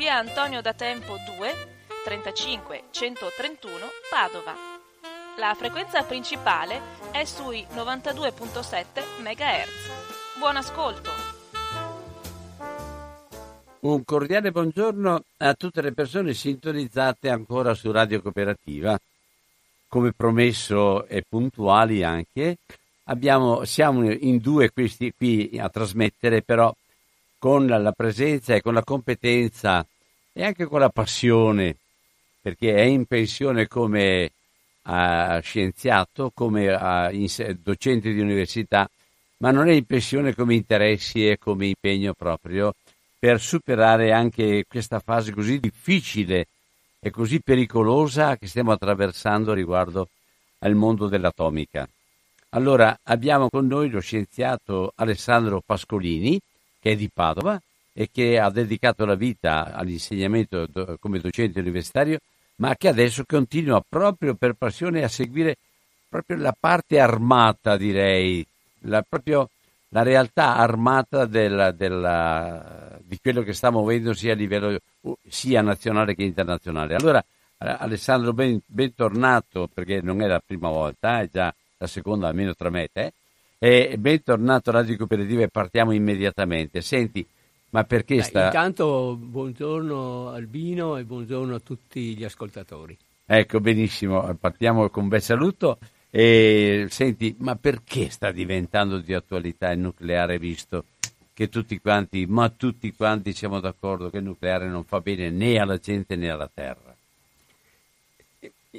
via Antonio da Tempo 2, 35 131 Padova. La frequenza principale è sui 92.7 MHz. Buon ascolto! Un cordiale buongiorno a tutte le persone sintonizzate ancora su Radio Cooperativa. Come promesso e puntuali anche, abbiamo, siamo in due questi qui a trasmettere, però con la presenza e con la competenza e anche con la passione, perché è in pensione come uh, scienziato, come uh, docente di università, ma non è in pensione come interessi e come impegno proprio per superare anche questa fase così difficile e così pericolosa che stiamo attraversando riguardo al mondo dell'atomica. Allora abbiamo con noi lo scienziato Alessandro Pascolini, che è di Padova e che ha dedicato la vita all'insegnamento come docente universitario, ma che adesso continua proprio per passione a seguire proprio la parte armata, direi, la, proprio la realtà armata della, della, di quello che sta muovendosi a livello sia nazionale che internazionale. Allora, Alessandro, ben, bentornato, perché non è la prima volta, è già la seconda, almeno tra me e te, e bentornato a Radio Cooperativa e partiamo immediatamente. Senti, ma perché Beh, sta... Intanto buongiorno Albino e buongiorno a tutti gli ascoltatori. Ecco, benissimo, partiamo con un bel saluto. E senti, ma perché sta diventando di attualità il nucleare visto che tutti quanti, ma tutti quanti siamo d'accordo che il nucleare non fa bene né alla gente né alla terra?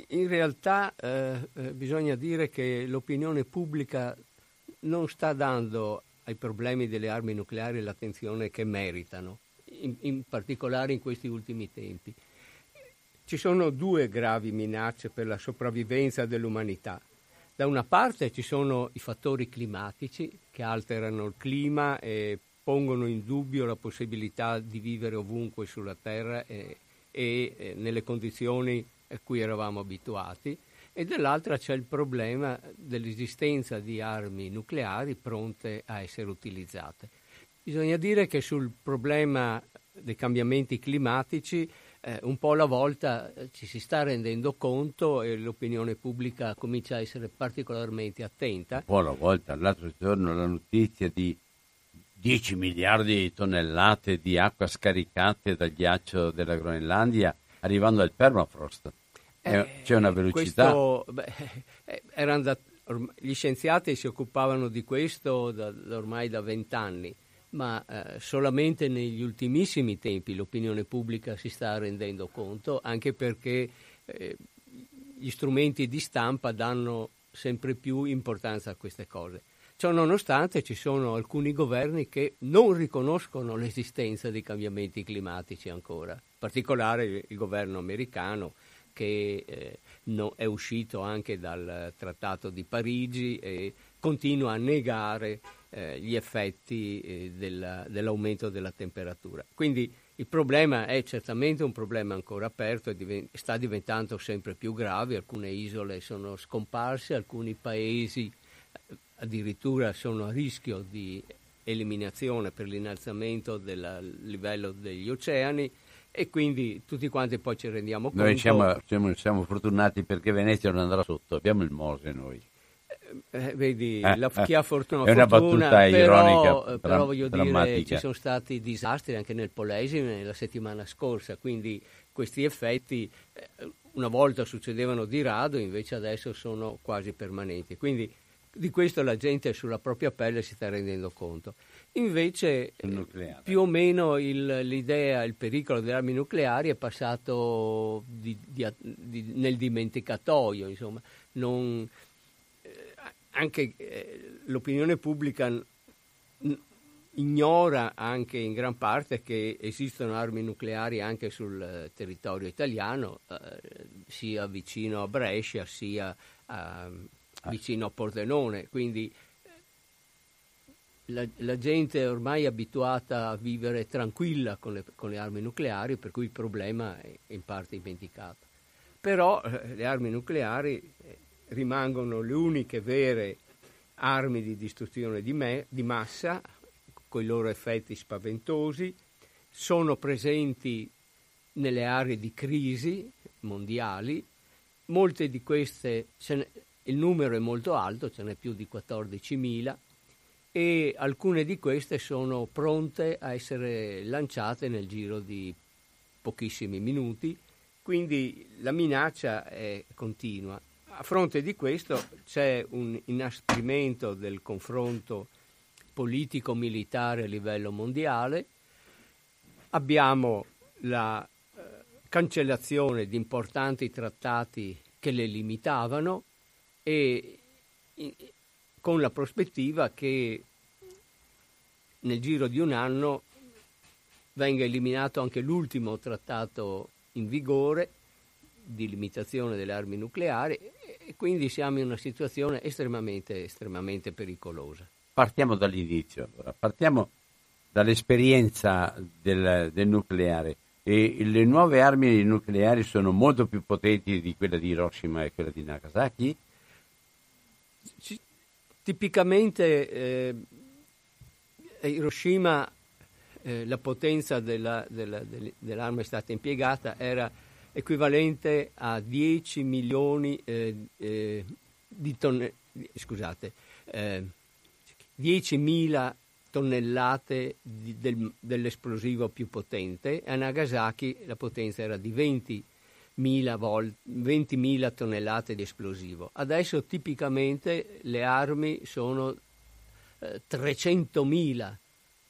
In realtà eh, eh, bisogna dire che l'opinione pubblica non sta dando ai problemi delle armi nucleari l'attenzione che meritano, in, in particolare in questi ultimi tempi. Ci sono due gravi minacce per la sopravvivenza dell'umanità da una parte ci sono i fattori climatici che alterano il clima e pongono in dubbio la possibilità di vivere ovunque sulla Terra e, e, e nelle condizioni a cui eravamo abituati e dall'altra c'è il problema dell'esistenza di armi nucleari pronte a essere utilizzate. Bisogna dire che sul problema dei cambiamenti climatici eh, un po' alla volta eh, ci si sta rendendo conto e l'opinione pubblica comincia a essere particolarmente attenta. Un po' alla volta, l'altro giorno la notizia di 10 miliardi di tonnellate di acqua scaricate dal ghiaccio della Groenlandia arrivando al permafrost. Eh, C'è una velocità. Questo, beh, eh, da, gli scienziati si occupavano di questo da, ormai da vent'anni ma eh, solamente negli ultimissimi tempi l'opinione pubblica si sta rendendo conto, anche perché eh, gli strumenti di stampa danno sempre più importanza a queste cose. Ciò nonostante ci sono alcuni governi che non riconoscono l'esistenza dei cambiamenti climatici ancora, in particolare il governo americano che eh, no, è uscito anche dal Trattato di Parigi e continua a negare eh, gli effetti eh, della, dell'aumento della temperatura. Quindi il problema è certamente un problema ancora aperto e diven- sta diventando sempre più grave, alcune isole sono scomparse, alcuni paesi eh, addirittura sono a rischio di eliminazione per l'innalzamento del livello degli oceani e quindi tutti quanti poi ci rendiamo conto. Noi siamo, siamo, siamo fortunati perché Venezia non andrà sotto, abbiamo il Mose noi. eh, vedi, la, chi ha fortuna, è una fortuna battuta però, ironica, però voglio drammatica. dire, ci sono stati disastri anche nel Polesine la settimana scorsa, quindi questi effetti eh, una volta succedevano di rado, invece adesso sono quasi permanenti. Quindi di questo la gente sulla propria pelle si sta rendendo conto. Invece, più o meno il, l'idea, il pericolo delle armi nucleari è passato di, di, di, nel dimenticatoio, insomma. Non, eh, anche eh, l'opinione pubblica n- ignora anche in gran parte che esistono armi nucleari anche sul eh, territorio italiano, eh, sia vicino a Brescia sia a, vicino a Pordenone. Quindi la, la, gente è ormai abituata a vivere tranquilla con le, con le, armi nucleari, per cui il problema è in parte dimenticato. Però eh, le armi nucleari eh, rimangono le uniche vere armi di distruzione di, me, di massa, con i loro effetti spaventosi, sono presenti nelle aree di crisi mondiali, molte di queste, ne, il numero è molto alto, ce n'è più di 14.000, e alcune di queste sono pronte a essere lanciate nel giro di pochissimi minuti, quindi la minaccia è continua. A fronte di questo c'è un inasprimento del confronto politico-militare a livello mondiale, abbiamo la eh, cancellazione di importanti trattati che le limitavano e con la prospettiva che nel giro di un anno venga eliminato anche l'ultimo trattato in vigore di limitazione delle armi nucleari e quindi siamo in una situazione estremamente, estremamente pericolosa. Partiamo dall'inizio, allora. partiamo dall'esperienza del, del nucleare. E le nuove armi nucleari sono molto più potenti di quella di Hiroshima e quella di Nagasaki? Tipicamente eh, Hiroshima eh, la potenza della, della, dell'arma è stata impiegata era equivalente a 10 milioni eh, eh di tonnellate, scusate, 10.000 eh, tonnellate di, del, dell'esplosivo più potente, a Nagasaki la potenza era di 20 volt, 20.000 tonnellate di esplosivo. Adesso tipicamente le armi sono eh, 300.000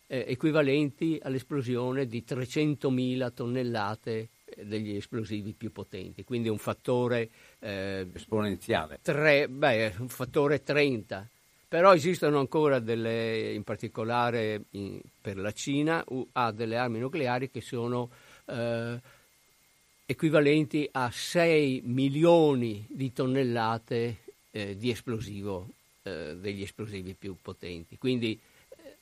eh, equivalenti all'esplosione di 300.000 tonnellate eh, degli esplosivi più potenti, quindi un fattore eh, esponenziale. Tre, beh, un fattore 30. Però esistono ancora delle, in particolare in, per la Cina, ha delle armi nucleari che sono eh, equivalenti a 6 milioni di tonnellate eh, di esplosivo, eh, degli esplosivi più potenti. Quindi eh,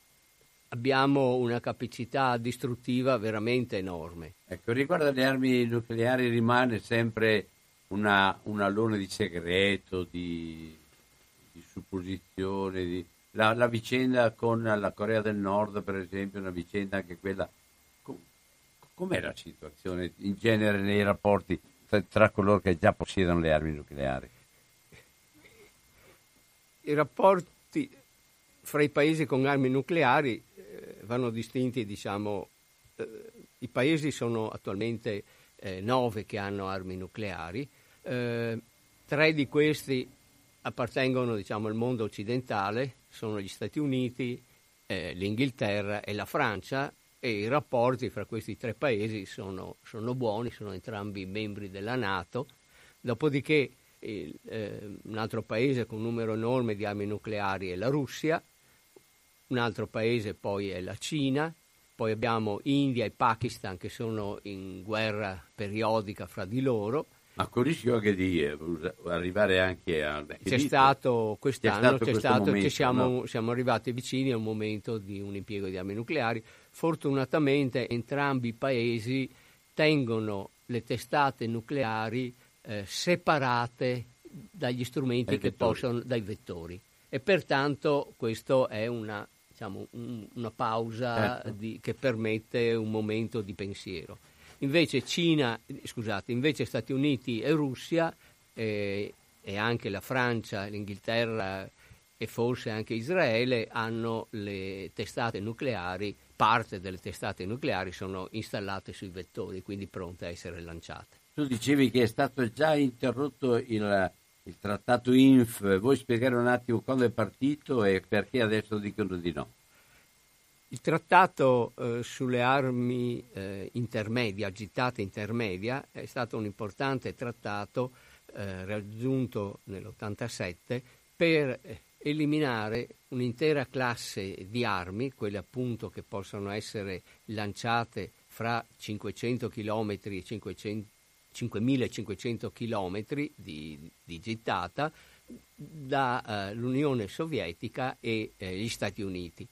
abbiamo una capacità distruttiva veramente enorme. Ecco, riguardo alle armi nucleari rimane sempre una, un allone di segreto, di, di supposizione, di... La, la, vicenda con la Corea del Nord, per esempio, è una vicenda anche quella Com'è la situazione in genere nei rapporti tra, tra coloro che già possiedono le armi nucleari? I rapporti fra i paesi con armi nucleari eh, vanno distinti, diciamo, eh, i paesi sono attualmente eh, nove che hanno armi nucleari, eh, tre di questi appartengono diciamo, al mondo occidentale, sono gli Stati Uniti, eh, l'Inghilterra e la Francia, e i rapporti fra questi tre paesi sono, sono buoni, sono entrambi membri della Nato, dopodiché il, eh, un altro paese con un numero enorme di armi nucleari è la Russia, un altro paese poi è la Cina, poi abbiamo India e Pakistan che sono in guerra periodica fra di loro, ma con rischio anche di eh, arrivare anche a... C'è stato quest'anno, c'è stato, c'è stato momento, che siamo, no? siamo, arrivati vicini a un momento di un impiego di armi nucleari. Fortunatamente entrambi i paesi tengono le testate nucleari eh, separate dagli strumenti che vettori. possono, dai vettori. E pertanto questo è una, diciamo, un, una pausa certo. di, che permette un momento di pensiero. Invece Cina, scusate, invece Stati Uniti e Russia eh, e anche la Francia, l'Inghilterra e forse anche Israele hanno le testate nucleari, parte delle testate nucleari sono installate sui vettori, quindi pronte a essere lanciate. Tu dicevi che è stato già interrotto il, il trattato INF, vuoi spiegare un attimo quando è partito e perché adesso dicono di no? Il trattato eh, sulle armi eh, intermedia, agitate intermedia, è stato un importante trattato eh, raggiunto nell'87 per eh, eliminare un'intera classe di armi, quelle appunto che possono essere lanciate fra 500 km e 500, 5500 km di, di gittata dall'Unione eh, Sovietica e eh, gli Stati Uniti.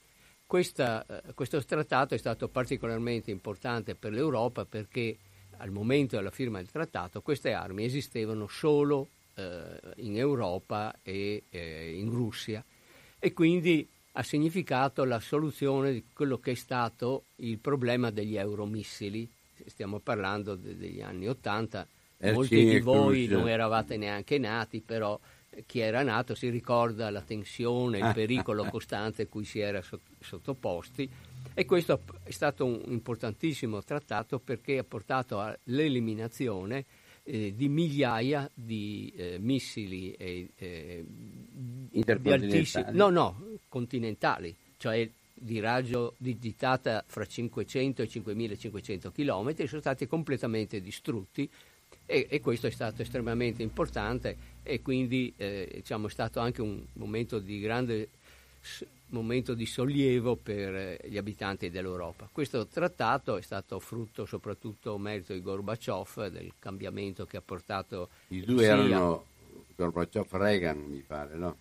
Questa, eh, questo trattato è stato particolarmente importante per l'Europa perché al momento della firma del trattato queste armi esistevano solo eh, in Europa e eh, in Russia e quindi ha significato la soluzione di quello che è stato il problema degli euromissili. Stiamo parlando de- degli anni Ottanta, eh molti di voi non eravate neanche nati, però chi era nato si ricorda la tensione, il pericolo costante a cui si era sottoposti. E questo è stato un importantissimo trattato perché ha portato all'eliminazione eh, di migliaia di eh, missili eh, di altissimi, no, no, continentali, cioè di raggio digitata fra 500 e 5500 km, sono stati completamente distrutti e, e, questo è stato estremamente importante e quindi eh, diciamo, è stato anche un momento di grande momento di sollievo per eh, gli abitanti dell'Europa. Questo trattato è stato frutto soprattutto merito di Gorbaciov, del cambiamento che ha portato... I due sia... erano Gorbaciov-Reagan, mi pare, no?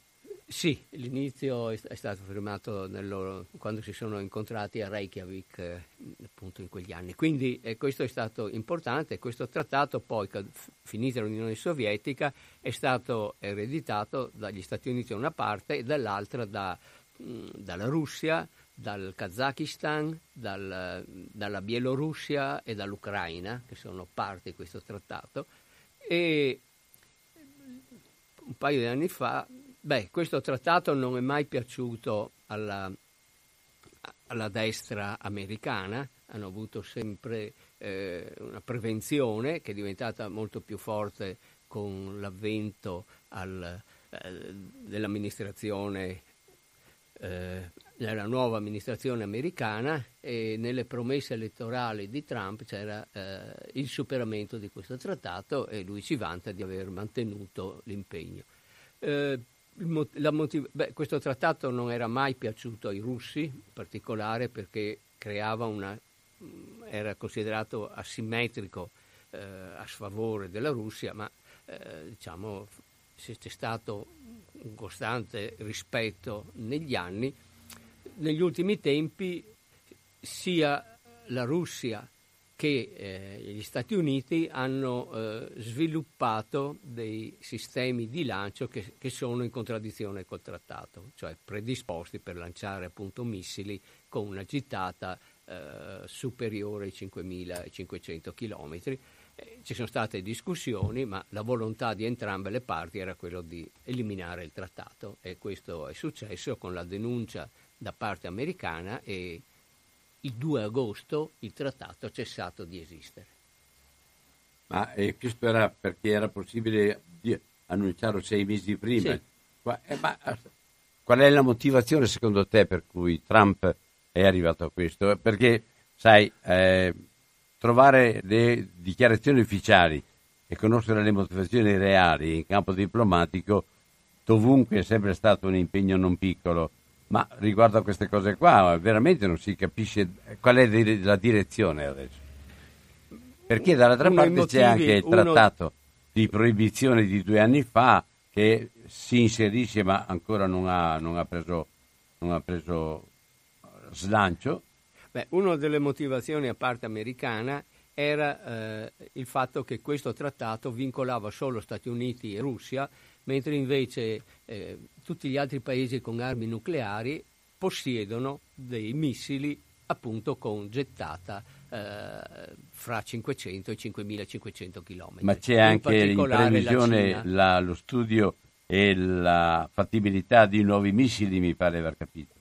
Sì, l'inizio è stato firmato loro, quando si sono incontrati a Reykjavik, eh, appunto in quegli anni. Quindi eh, questo è stato importante. Questo trattato, poi, finita l'Unione Sovietica, è stato ereditato dagli Stati Uniti da una parte e dall'altra da dalla Russia, dal Kazakistan, dal, dalla Bielorussia e dall'Ucraina, che sono parte di questo trattato. E un paio di anni fa, beh, questo trattato non è mai piaciuto alla, alla destra americana, hanno avuto sempre eh, una prevenzione che è diventata molto più forte con l'avvento al, eh, dell'amministrazione eh, nella nuova amministrazione americana e nelle promesse elettorali di Trump c'era eh, il superamento di questo trattato e lui si vanta di aver mantenuto l'impegno. Eh, motiv- beh, questo trattato non era mai piaciuto ai russi, in particolare perché una, era considerato asimmetrico eh, a sfavore della Russia, ma eh, diciamo, c'è stato un costante rispetto negli anni, negli ultimi tempi sia la Russia che eh, gli Stati Uniti hanno eh, sviluppato dei sistemi di lancio che, che, sono in contraddizione col trattato, cioè predisposti per lanciare appunto missili con una gittata eh, superiore ai 5.500 km ci sono state discussioni, ma la volontà di entrambe le parti era quella di eliminare il trattato e questo è successo con la denuncia da parte americana e il 2 agosto il trattato ha cessato di esistere. Ma eh, questo era perché era possibile annunciarlo sei mesi prima. Sì. Qua, eh, ma, qual è la motivazione secondo te per cui Trump è arrivato a questo? Perché, sai, eh, trovare le dichiarazioni ufficiali e conoscere le motivazioni reali in campo diplomatico dovunque è sempre stato un impegno non piccolo, ma riguardo a queste cose qua veramente non si capisce qual è la direzione adesso. Perché dall'altra parte motivi, c'è anche il trattato uno... di proibizione di due anni fa che si inserisce ma ancora non ha, non ha, preso, non ha preso slancio Beh, una delle motivazioni a parte americana era eh, il fatto che questo trattato vincolava solo Stati Uniti e Russia, mentre invece eh, tutti gli altri paesi con armi nucleari possiedono dei missili appunto con gettata eh, fra 500 e 5500 km. Ma c'è in anche in previsione la la, lo studio e la fattibilità di nuovi missili, mi pare aver capito.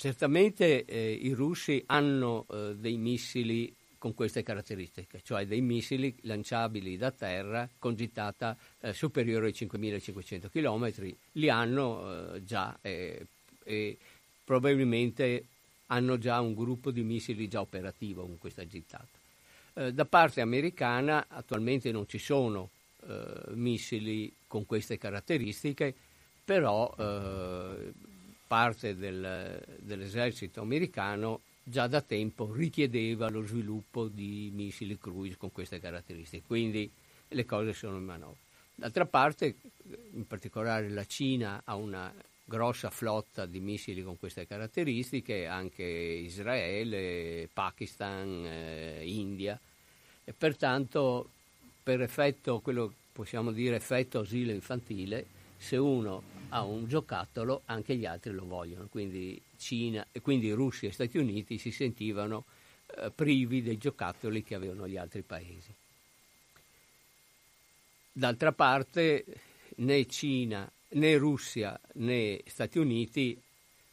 Certamente eh, i russi hanno eh, dei missili con queste caratteristiche, cioè dei missili lanciabili da terra con gittata eh, superiore ai 5500 km, li hanno eh, già e probabilmente hanno già un gruppo di missili già operativo con questa gittata. Eh, da parte americana attualmente non ci sono eh, missili con queste caratteristiche, però eh, parte del, dell'esercito americano già da tempo richiedeva lo sviluppo di missili cruise con queste caratteristiche, quindi le cose sono in manovra. D'altra parte, in particolare la Cina ha una grossa flotta di missili con queste caratteristiche, anche Israele, Pakistan, eh, India, e pertanto per effetto, quello possiamo dire effetto asilo infantile, se uno ha un giocattolo anche gli altri lo vogliono, quindi, Cina, quindi Russia e Stati Uniti si sentivano eh, privi dei giocattoli che avevano gli altri paesi. D'altra parte né Cina né Russia né Stati Uniti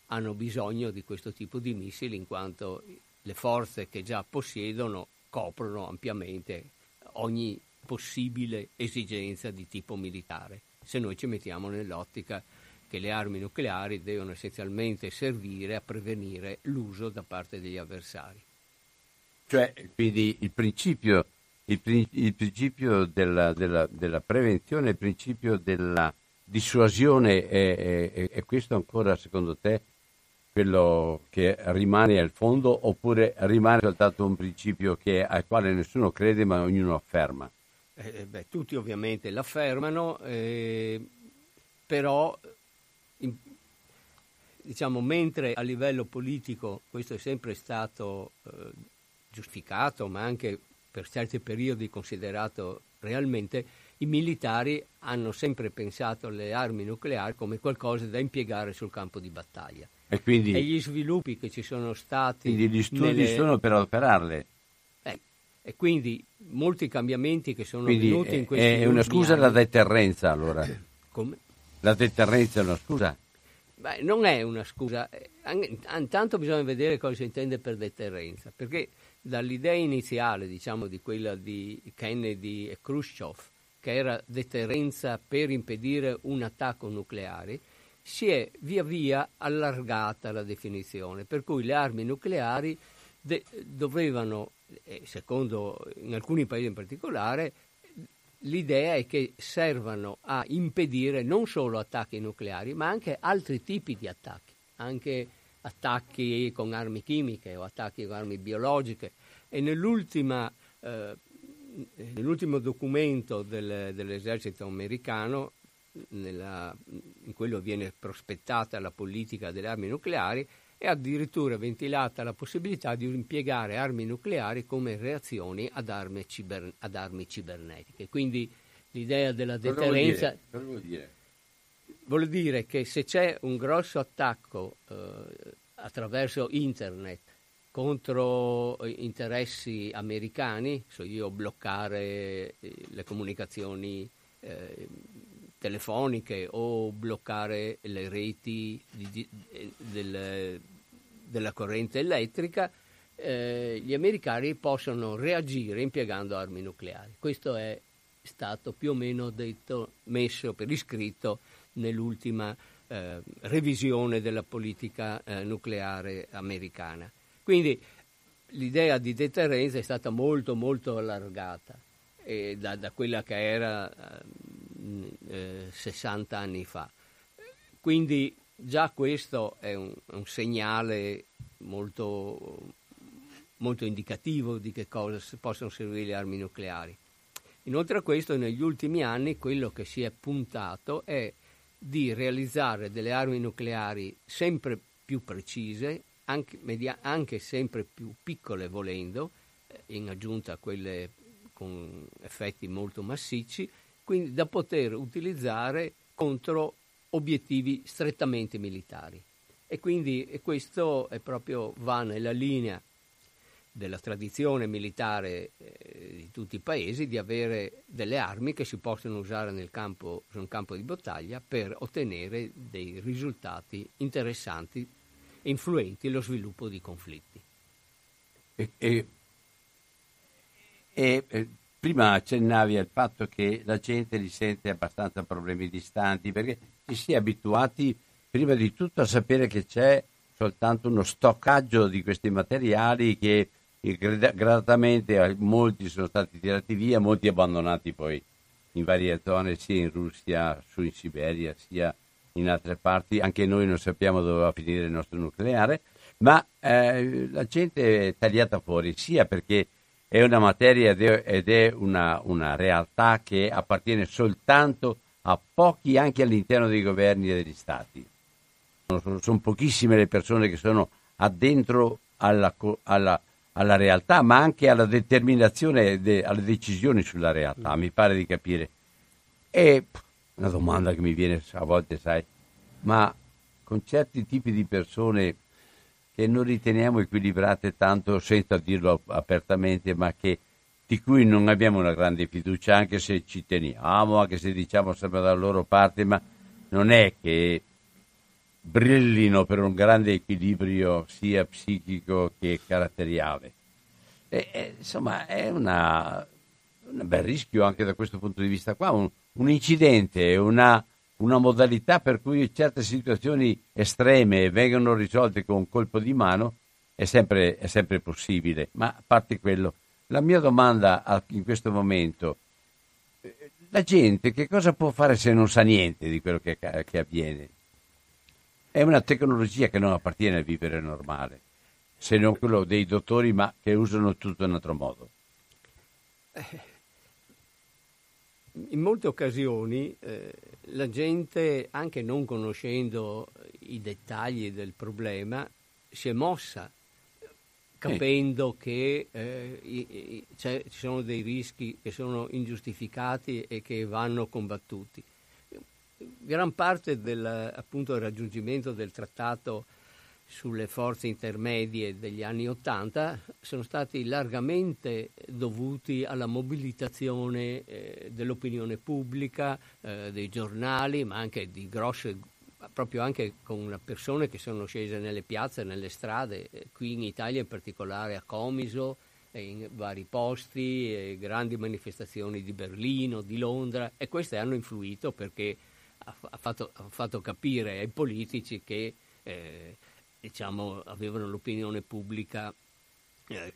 hanno bisogno di questo tipo di missili in quanto le forze che già possiedono coprono ampiamente ogni possibile esigenza di tipo militare se noi ci mettiamo nell'ottica che le armi nucleari devono essenzialmente servire a prevenire l'uso da parte degli avversari. Cioè, quindi il principio, il, il principio della, della, della, prevenzione, il principio della dissuasione, è, è, è questo ancora secondo te quello che rimane al fondo oppure rimane soltanto un principio che, al quale nessuno crede ma ognuno afferma? Eh, beh, tutti ovviamente l'affermano, eh, però in, diciamo, mentre a livello politico questo è sempre stato eh, giustificato, ma anche per certi periodi considerato realmente, i militari hanno sempre pensato alle armi nucleari come qualcosa da impiegare sul campo di battaglia. E, quindi, e gli sviluppi che ci sono stati... Quindi gli studi nelle... sono per operarle. Eh, e quindi molti cambiamenti che sono quindi venuti in questi anni. È una scusa anni. la deterrenza allora? Come? La deterrenza è una scusa? Beh, non è una scusa. Eh, intanto bisogna vedere cosa si intende per deterrenza, perché dall'idea iniziale, diciamo, di quella di Kennedy e Khrushchev, che era deterrenza per impedire un attacco nucleare, si è via via allargata la definizione, per cui le armi nucleari de- dovevano e secondo in alcuni paesi in particolare, l'idea è che servano a impedire non solo attacchi nucleari, ma anche altri tipi di attacchi, anche attacchi con armi chimiche o attacchi con armi biologiche. E nell'ultima, eh, nell'ultimo documento del, dell'esercito americano, nella, in quello viene prospettata la politica delle armi nucleari, è addirittura ventilata la possibilità di impiegare armi nucleari come reazioni ad armi, ciber, ad armi cibernetiche. Quindi l'idea della deterrenza... Cosa vuol dire? Vuol dire che se c'è un grosso attacco eh, attraverso internet contro interessi americani, so io bloccare eh, le comunicazioni eh, telefoniche o bloccare le reti di, di, del, della corrente elettrica, eh, gli americani possono reagire impiegando armi nucleari. Questo è stato più o meno detto, messo per iscritto nell'ultima eh, revisione della politica eh, nucleare americana. Quindi l'idea di deterrenza è stata molto molto allargata da, da, quella che era eh, 60 anni fa. Quindi già questo è un, un segnale molto, molto, indicativo di che cosa possono servire le armi nucleari. Inoltre a questo, negli ultimi anni, quello che si è puntato è di realizzare delle armi nucleari sempre più precise, anche, media, anche sempre più piccole volendo, eh, in aggiunta a quelle con effetti molto massicci, quindi da poter utilizzare contro obiettivi strettamente militari. E quindi e questo è proprio, va nella linea della tradizione militare eh, di tutti i paesi di avere delle armi che si possono usare nel campo, sul campo di battaglia per ottenere dei risultati interessanti e influenti allo sviluppo di conflitti. E, e, e, prima accennavi al fatto che la gente li sente abbastanza problemi distanti perché si si è abituati prima di tutto a sapere che c'è soltanto uno stoccaggio di questi materiali che gradatamente molti sono stati tirati via, molti abbandonati poi in varie zone, sia in Russia, su in Siberia, sia in altre parti. Anche noi non sappiamo dove va a finire il nostro nucleare, ma eh, la gente è tagliata fuori sia perché è una materia ed è una, una realtà che appartiene soltanto a pochi anche all'interno dei governi e degli stati. Sono, sono pochissime le persone che sono addentro alla, alla alla realtà, ma anche alla determinazione, de, alle decisioni sulla realtà, mi pare di capire. E una domanda che mi viene a volte, sai, ma con certi tipi di persone che non riteniamo equilibrate tanto senza dirlo apertamente, ma che, di cui non abbiamo una grande fiducia, anche se ci teniamo, anche se diciamo sempre dalla loro parte, ma non è che brillino per un grande equilibrio sia psichico che caratteriale. E, e, insomma, è una, un bel rischio anche da questo punto di vista qua, un, un incidente, una, una, modalità per cui certe situazioni estreme vengono risolte con un colpo di mano è sempre, è sempre possibile. Ma a parte quello, la mia domanda in questo momento, eh, la gente che cosa può fare se non sa niente di quello che, che avviene? È una tecnologia che non appartiene al vivere normale, se non quello dei dottori, ma che usano tutto in altro modo. In molte occasioni eh, la gente, anche non conoscendo i dettagli del problema, si è mossa capendo eh. che eh, i, i, ci sono dei rischi che sono ingiustificati e che vanno combattuti gran parte del appunto, raggiungimento del trattato sulle forze intermedie degli anni Ottanta sono stati largamente dovuti alla mobilitazione eh, dell'opinione pubblica, eh, dei giornali, ma anche di grosse, proprio anche con persone che sono scese nelle piazze, nelle strade, eh, qui in Italia in particolare a Comiso, in vari posti, grandi manifestazioni di Berlino, di Londra e queste hanno influito perché ha fatto, ha fatto capire ai politici che eh, diciamo, avevano l'opinione pubblica eh,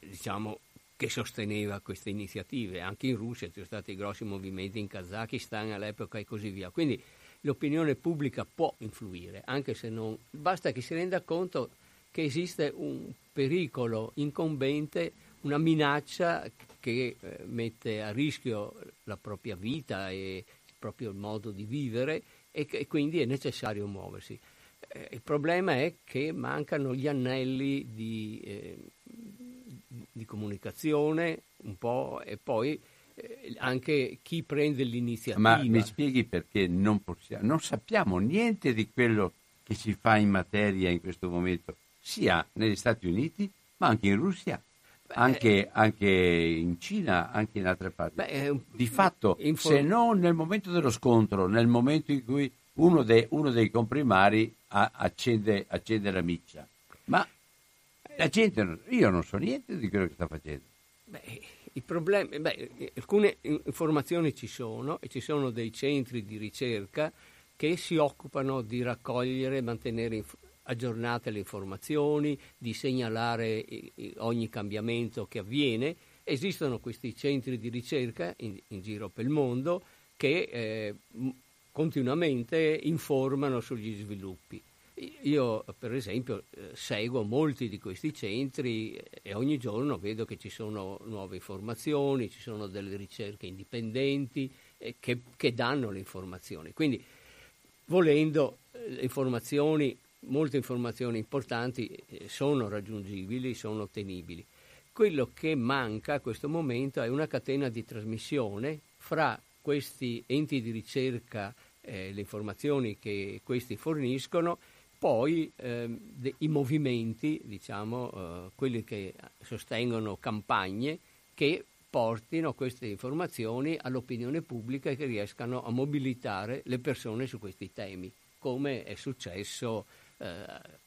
diciamo, che sosteneva queste iniziative. Anche in Russia ci sono stati grossi movimenti, in Kazakistan all'epoca e così via. Quindi l'opinione pubblica può influire, anche se non... basta che si renda conto che esiste un pericolo incombente, una minaccia che eh, mette a rischio la propria vita e proprio il modo di vivere e, e quindi è necessario muoversi. Eh, il problema è che mancano gli anelli di, eh, di comunicazione un po' e poi eh, anche chi prende l'iniziativa. Ma mi spieghi perché non, possiamo, non sappiamo niente di quello che si fa in materia in questo momento, sia negli Stati Uniti ma anche in Russia anche, anche, in Cina, anche in altre parti. Beh, di fatto, infor- se non nel momento dello scontro, nel momento in cui uno, de, uno dei comprimari a, accende, accende, la miccia. Ma la gente, io non so niente di quello che sta facendo. Beh, i problemi, beh, alcune informazioni ci sono e ci sono dei centri di ricerca che si occupano di raccogliere e mantenere informazioni aggiornate le informazioni, di segnalare ogni cambiamento che avviene. Esistono questi centri di ricerca in, in giro per il mondo che eh, continuamente informano sugli sviluppi. Io, per esempio, eh, seguo molti di questi centri e ogni giorno vedo che ci sono nuove informazioni, ci sono delle ricerche indipendenti eh, che, che, danno le informazioni. Quindi, volendo, eh, informazioni molte informazioni importanti sono raggiungibili, sono ottenibili. Quello che manca a questo momento è una catena di trasmissione fra questi enti di ricerca, eh, le informazioni che questi forniscono poi eh, de, i movimenti, diciamo, eh, quelli che sostengono campagne che portino queste informazioni all'opinione pubblica e che riescano a mobilitare le persone su questi temi, come è successo eh,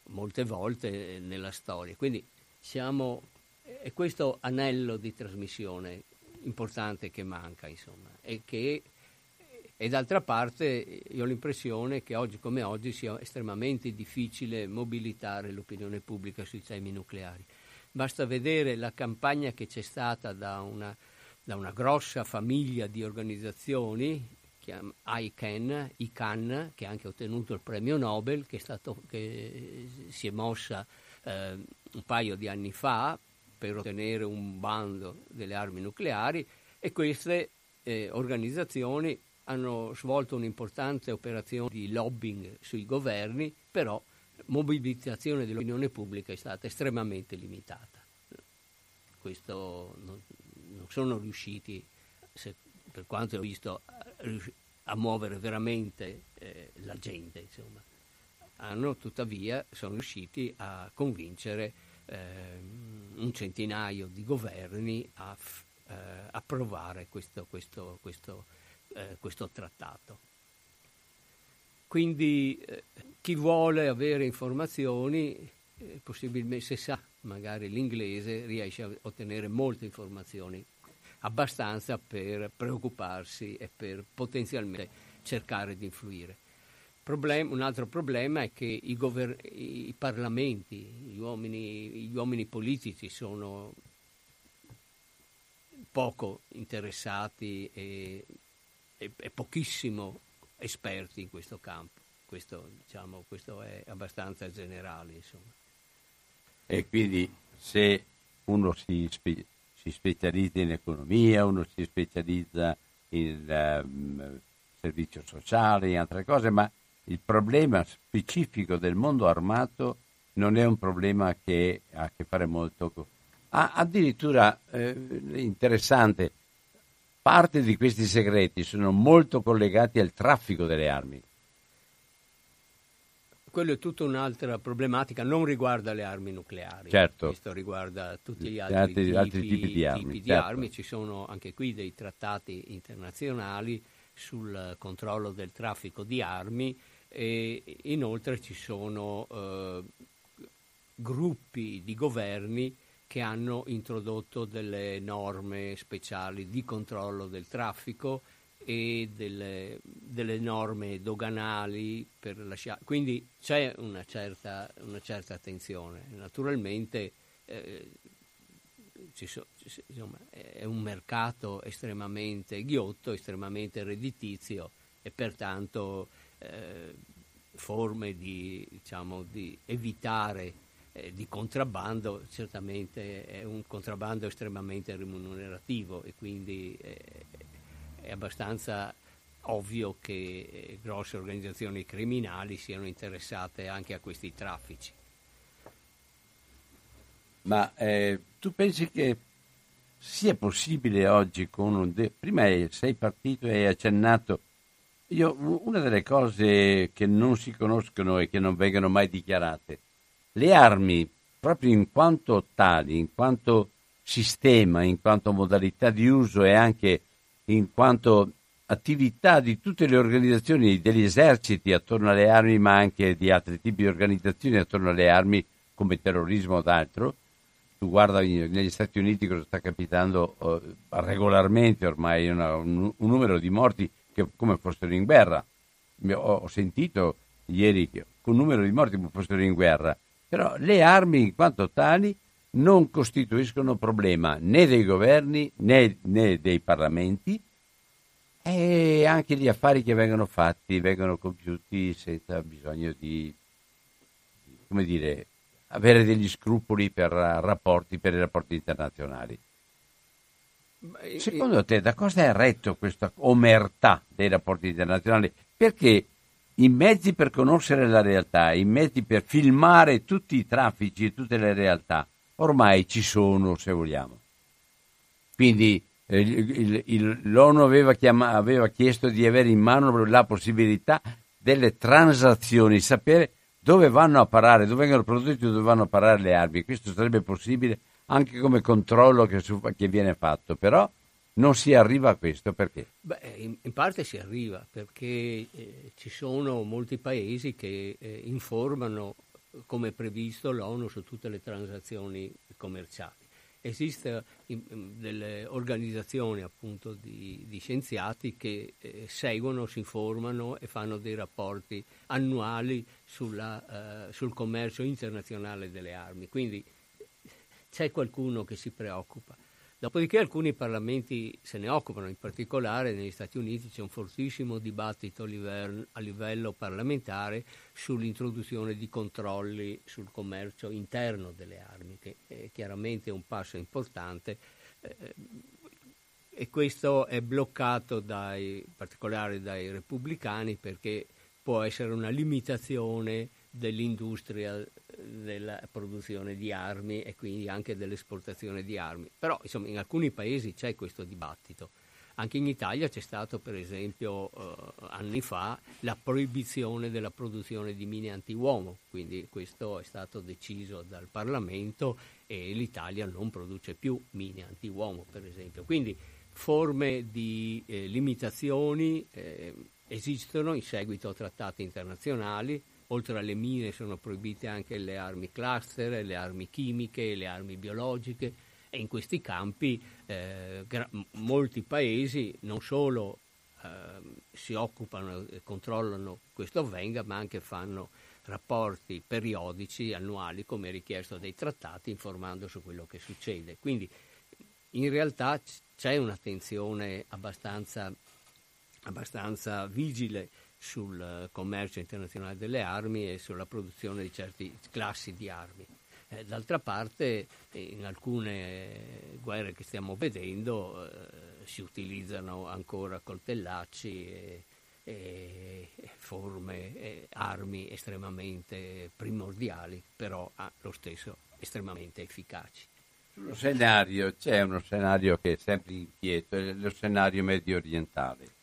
molte volte nella storia. Quindi siamo, è questo anello di trasmissione importante che manca, insomma, e che e d'altra parte io ho l'impressione che oggi come oggi sia estremamente difficile mobilitare l'opinione pubblica sui temi nucleari. Basta vedere la campagna che c'è stata da una, da una grossa famiglia di organizzazioni, ICANN, ICANN, che ha anche ottenuto il premio Nobel, che, stato, che si è mossa eh, un paio di anni fa per ottenere un bando delle armi nucleari e queste eh, organizzazioni hanno svolto un'importante operazione di lobbying sui governi, però mobilitazione dell'opinione pubblica è stata estremamente limitata. Questo non, non sono riusciti, se, per quanto ho visto, a, a muovere veramente eh, la gente. Insomma. Hanno tuttavia, sono riusciti a convincere eh, un centinaio di governi a f, eh, approvare questo, questo, questo eh, questo trattato. Quindi eh, chi vuole avere informazioni, eh, possibilmente se sa magari l'inglese, riesce a ottenere molte informazioni, abbastanza per preoccuparsi e per potenzialmente cercare di influire. Problem- un altro problema è che i, gover- i parlamenti, gli uomini, gli uomini politici sono poco interessati e e, e pochissimo esperti in questo campo. Questo, diciamo, questo è abbastanza generale. Insomma. E quindi se uno si, spe- si, specializza in economia, uno si specializza in um, servizio sociale, in altre cose, ma il problema specifico del mondo armato non è un problema che ha a che fare molto con... Ah, addirittura eh, interessante, Parte di questi segreti sono molto collegati al traffico delle armi. Quello è tutta un'altra problematica, non riguarda le armi nucleari. Certo. Questo riguarda tutti gli altri, altri, tipi, altri tipi, di armi. Tipi di certo. armi. Ci sono anche qui dei trattati internazionali sul controllo del traffico di armi e inoltre ci sono eh, gruppi di governi che hanno introdotto delle norme speciali di controllo del traffico e delle, delle norme doganali per lasciare. Quindi c'è una certa, una certa attenzione. Naturalmente eh, so, insomma, è un mercato estremamente ghiotto, estremamente redditizio e pertanto eh, forme di, diciamo, di evitare eh, di contrabbando certamente è un contrabbando estremamente remunerativo e quindi eh, è abbastanza ovvio che eh, grosse organizzazioni criminali siano interessate anche a questi traffici. Ma eh, tu pensi che sia possibile oggi con un... De- prima sei partito e hai accennato io, una delle cose che non si conoscono e che non vengono mai dichiarate le armi, proprio in quanto tali, in quanto sistema, in quanto modalità di uso e anche in quanto attività di tutte le organizzazioni degli eserciti attorno alle armi, ma anche di altri tipi di organizzazioni attorno alle armi, come terrorismo o altro. Tu guarda negli Stati Uniti cosa sta capitando uh, regolarmente ormai, una, un, un, numero di morti che come fossero in guerra. Ho, ho sentito ieri che con un numero di morti fossero in guerra. Però le armi in quanto tali non costituiscono problema né dei governi né, né dei parlamenti e anche gli affari che vengono fatti vengono compiuti senza bisogno di, come dire, avere degli scrupoli per rapporti, per i rapporti internazionali. Secondo te da cosa è retto questa omertà dei rapporti internazionali? Perché i mezzi per conoscere la realtà, i mezzi per filmare tutti i traffici e tutte le realtà, ormai ci sono, se vogliamo. Quindi eh, il, il, l'ONU aveva, chiama, aveva, chiesto di avere in mano la possibilità delle transazioni, sapere dove vanno a parare, dove vengono prodotti, dove vanno a parare le armi. Questo sarebbe possibile anche come controllo che, su, che viene fatto, però non si arriva a questo perché? Beh, in, in parte si arriva perché eh, ci sono molti paesi che eh, informano come previsto l'ONU su tutte le transazioni commerciali. Esistono delle organizzazioni appunto di, di scienziati che eh, seguono, si informano e fanno dei rapporti annuali sulla, eh, sul commercio internazionale delle armi. Quindi c'è qualcuno che si preoccupa. Dopodiché alcuni parlamenti se ne occupano, in particolare negli Stati Uniti c'è un fortissimo dibattito a livello, a livello parlamentare sull'introduzione di controlli sul commercio interno delle armi, che è chiaramente un passo importante eh, e questo è bloccato dai, in particolare dai repubblicani perché può essere una limitazione dell'industria della produzione di armi e quindi anche dell'esportazione di armi. Però insomma, in alcuni paesi c'è questo dibattito. Anche in Italia c'è stato, per esempio, eh, anni fa la proibizione della produzione di mine antiuomo, quindi questo è stato deciso dal Parlamento e l'Italia non produce più mine antiuomo, per esempio. Quindi forme di eh, limitazioni eh, esistono in seguito a trattati internazionali, oltre alle mine sono proibite anche le armi cluster, le armi chimiche, le armi biologiche e in questi campi eh, gra- molti paesi non solo eh, si occupano e controllano che questo avvenga, ma anche fanno rapporti periodici, annuali, come richiesto dai trattati, informando su quello che succede. Quindi in realtà c'è un'attenzione abbastanza, abbastanza vigile sul commercio internazionale delle armi e sulla produzione di certe classi di armi. Eh, d'altra parte, in alcune guerre che stiamo vedendo eh, si utilizzano ancora coltellacci e, e forme, e armi estremamente primordiali, però ah, lo stesso estremamente efficaci. Sullo scenario c'è uno scenario che è sempre inquieto, è lo scenario medio orientale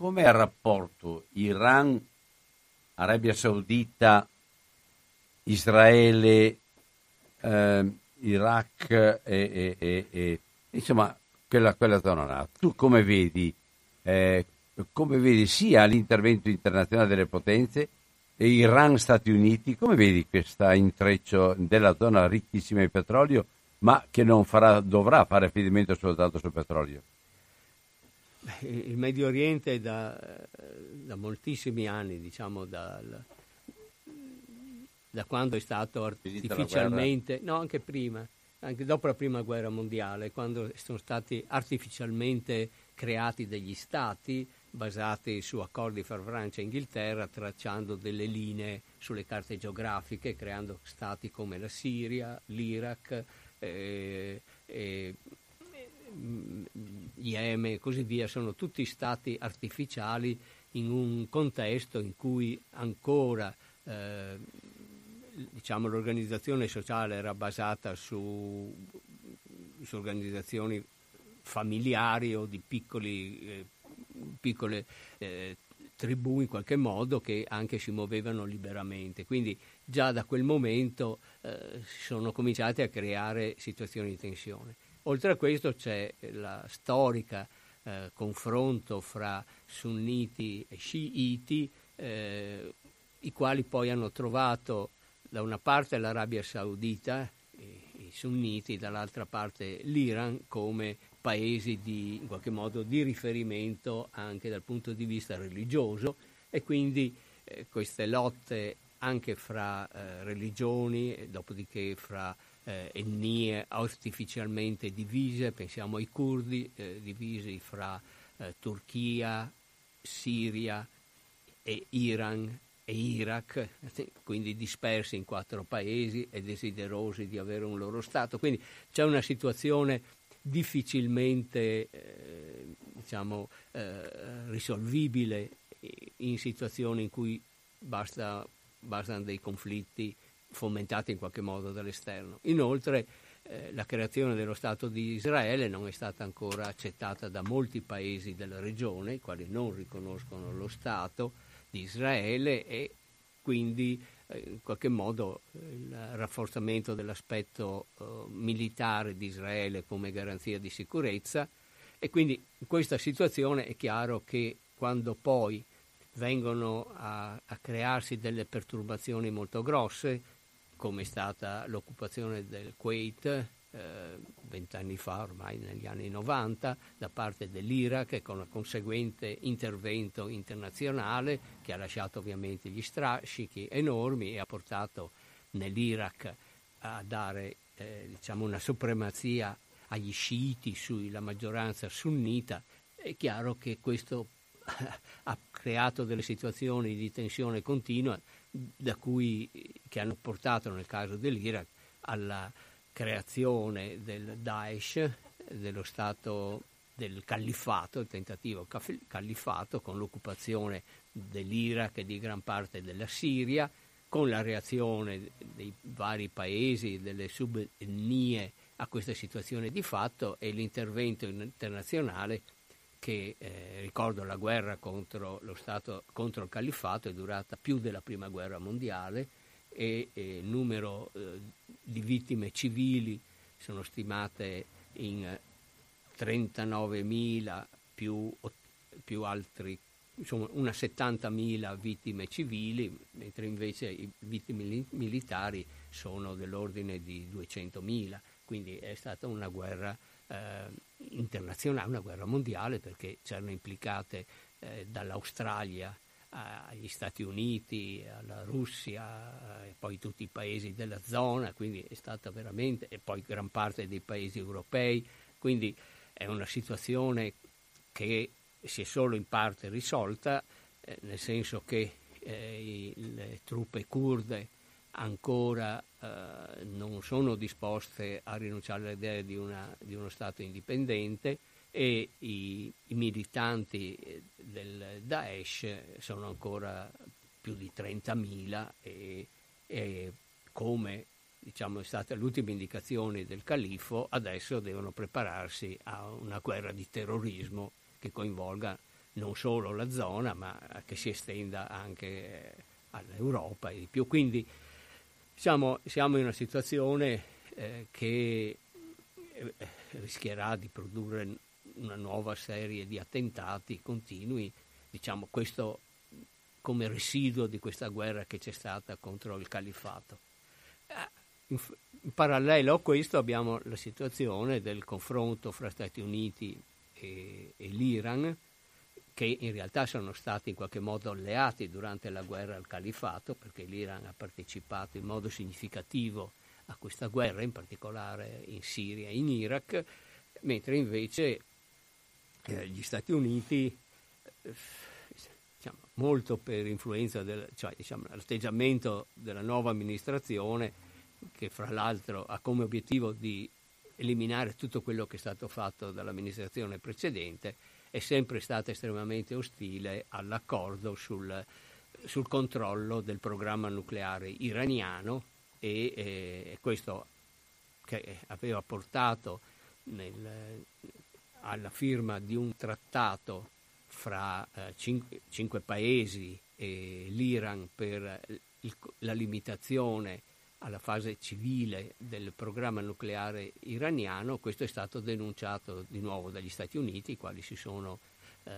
come è il rapporto Iran, Arabia Saudita, Israele, eh, Iraq e, e, e, e, insomma quella, quella zona là. Tu come vedi, eh, come vedi sia l'intervento internazionale delle potenze e Iran, Stati Uniti, come vedi questo intreccio della zona ricchissima di petrolio ma che non farà, dovrà fare affidamento soltanto sul petrolio? Il Medio Oriente da, da moltissimi anni, diciamo dal, da quando è stato artificialmente, no anche prima, anche dopo la prima guerra mondiale, quando sono stati artificialmente creati degli stati basati su accordi fra Francia e Inghilterra, tracciando delle linee sulle carte geografiche, creando stati come la Siria, l'Iraq, eh, eh, Yemen e così via, sono tutti stati artificiali in un contesto in cui ancora eh, diciamo, l'organizzazione sociale era basata su, su organizzazioni familiari o di piccoli, eh, piccole eh, tribù in qualche modo che anche si muovevano liberamente. Quindi già da quel momento eh, sono cominciate a creare situazioni di tensione. Oltre a questo c'è la storica eh, confronto fra sunniti e sciiti, eh, i quali poi hanno trovato da una parte l'Arabia Saudita, i, i sunniti, dall'altra parte l'Iran come paesi di, in qualche modo di riferimento anche dal punto di vista religioso. E quindi eh, queste lotte anche fra eh, religioni dopodiché fra eh, etnie artificialmente divise, pensiamo ai curdi eh, divisi fra eh, Turchia, Siria e Iran e Iraq, quindi dispersi in quattro paesi e desiderosi di avere un loro Stato. Quindi c'è una situazione difficilmente eh, diciamo, eh, risolvibile in situazioni in cui basta, bastano dei conflitti fomentati in qualche modo dall'esterno. Inoltre eh, la creazione dello Stato di Israele non è stata ancora accettata da molti paesi della regione, i quali non riconoscono lo Stato di Israele e quindi in qualche modo il rafforzamento dell'aspetto uh, militare di Israele come garanzia di sicurezza e quindi in questa situazione è chiaro che quando poi vengono a, a crearsi delle perturbazioni molto grosse, come è stata l'occupazione del Kuwait, eh, vent'anni fa, ormai negli anni 90, da parte dell'Iraq con il conseguente intervento internazionale che ha lasciato ovviamente gli strascichi enormi e ha portato nell'Iraq a dare eh, diciamo una supremazia agli sciiti sulla maggioranza sunnita. È chiaro che questo ha creato delle situazioni di tensione continua cui, che hanno portato nel caso dell'Iraq alla creazione del Daesh, dello Stato del califfato, il tentativo califfato con l'occupazione dell'Iraq e di gran parte della Siria, con la reazione dei vari paesi, delle subetnie a questa situazione di fatto e l'intervento internazionale che, eh, ricordo, la guerra contro, Stato, contro il califfato è durata più della prima guerra mondiale e, il numero eh, di vittime civili sono stimate in 39.000 più, più altri, insomma una 70.000 vittime civili, mentre invece i vittime militari sono dell'ordine di 200.000, quindi è stata una guerra internazionale, una guerra mondiale perché c'erano implicate eh, dall'Australia agli Stati Uniti, alla Russia e poi tutti i paesi della zona, quindi è stata veramente, e poi gran parte dei paesi europei, quindi è una situazione che si è solo in parte risolta, eh, nel senso che eh, le truppe kurde ancora eh, non sono disposte a rinunciare all'idea di, una, di uno Stato indipendente e i, i, militanti del Daesh sono ancora più di 30.000 e, e come diciamo, è stata l'ultima indicazione del califfo, adesso devono prepararsi a una guerra di terrorismo che coinvolga non solo la zona, ma che si estenda anche all'Europa e di più. Quindi siamo, siamo in una situazione eh, che eh, rischierà di produrre una nuova serie di attentati continui, diciamo questo come residuo di questa guerra che c'è stata contro il califfato. Eh, in, in parallelo a questo abbiamo la situazione del confronto fra Stati Uniti e, e l'Iran, che in realtà sono stati in qualche modo alleati durante la guerra al califfato, perché l'Iran ha partecipato in modo significativo a questa guerra, in particolare in Siria e in Iraq, mentre invece eh, gli Stati Uniti, eh, diciamo, molto per influenza del cioè, diciamo, l'atteggiamento della nuova amministrazione, che fra l'altro ha come obiettivo di eliminare tutto quello che è stato fatto dall'amministrazione precedente, è sempre stata estremamente ostile all'accordo sul, sul controllo del programma nucleare iraniano e eh, questo che aveva portato nel, alla firma di un trattato fra eh, cinque, cinque, paesi e l'Iran per il, la limitazione alla fase civile del programma nucleare iraniano, questo è stato denunciato di nuovo dagli Stati Uniti, i quali sono, eh,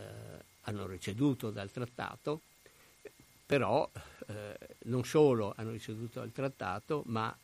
hanno ricevuto dal trattato, però eh, non solo hanno ricevuto dal trattato, ma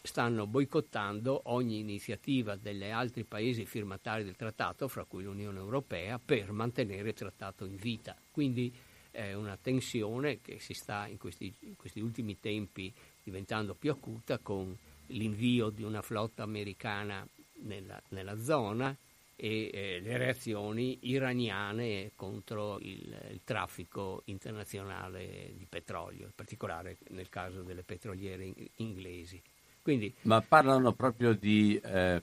stanno boicottando ogni iniziativa degli altri paesi firmatari del trattato, fra cui l'Unione Europea, per mantenere il trattato in vita. Quindi è una tensione che si sta in questi, in questi ultimi tempi diventando più acuta con l'invio di una flotta americana nella, nella zona e eh, le reazioni iraniane contro il, il, traffico internazionale di petrolio, in particolare nel caso delle petroliere in, inglesi. Quindi, Ma parlano proprio di eh,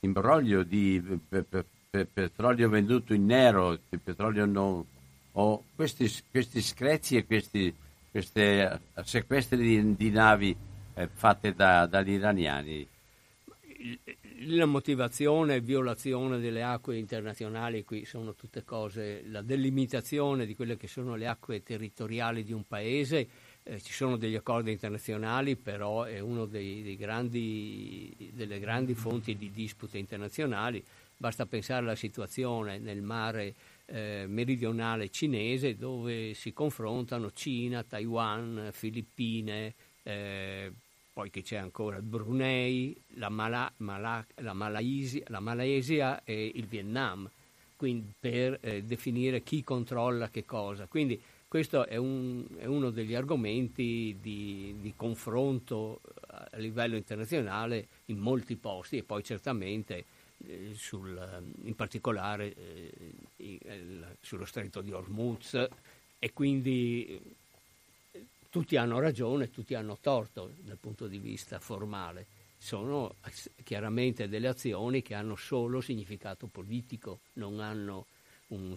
imbroglio di pe, pe, pe, petrolio venduto in nero, di petrolio non... o questi, questi screzi e questi queste sequestri di, di navi eh, fatte da, dagli iraniani? La motivazione e violazione delle acque internazionali qui sono tutte cose, la delimitazione di quelle che sono le acque territoriali di un paese eh, ci sono degli accordi internazionali, però è una delle grandi fonti di dispute internazionali. Basta pensare alla situazione nel mare eh, meridionale cinese dove si confrontano Cina, Taiwan, Filippine, eh, poi che c'è ancora il Brunei, la, Mala, Mala, la, Malaysia, la, Malesia e il Vietnam, quindi per eh, definire chi controlla che cosa. Quindi questo è, un, è uno degli argomenti di, di, confronto a livello internazionale in molti posti e poi certamente eh, sul, in particolare eh, il, sullo stretto di Hormuz e quindi tutti hanno ragione, tutti hanno torto dal punto di vista formale. Sono chiaramente delle azioni che hanno solo significato politico, non hanno un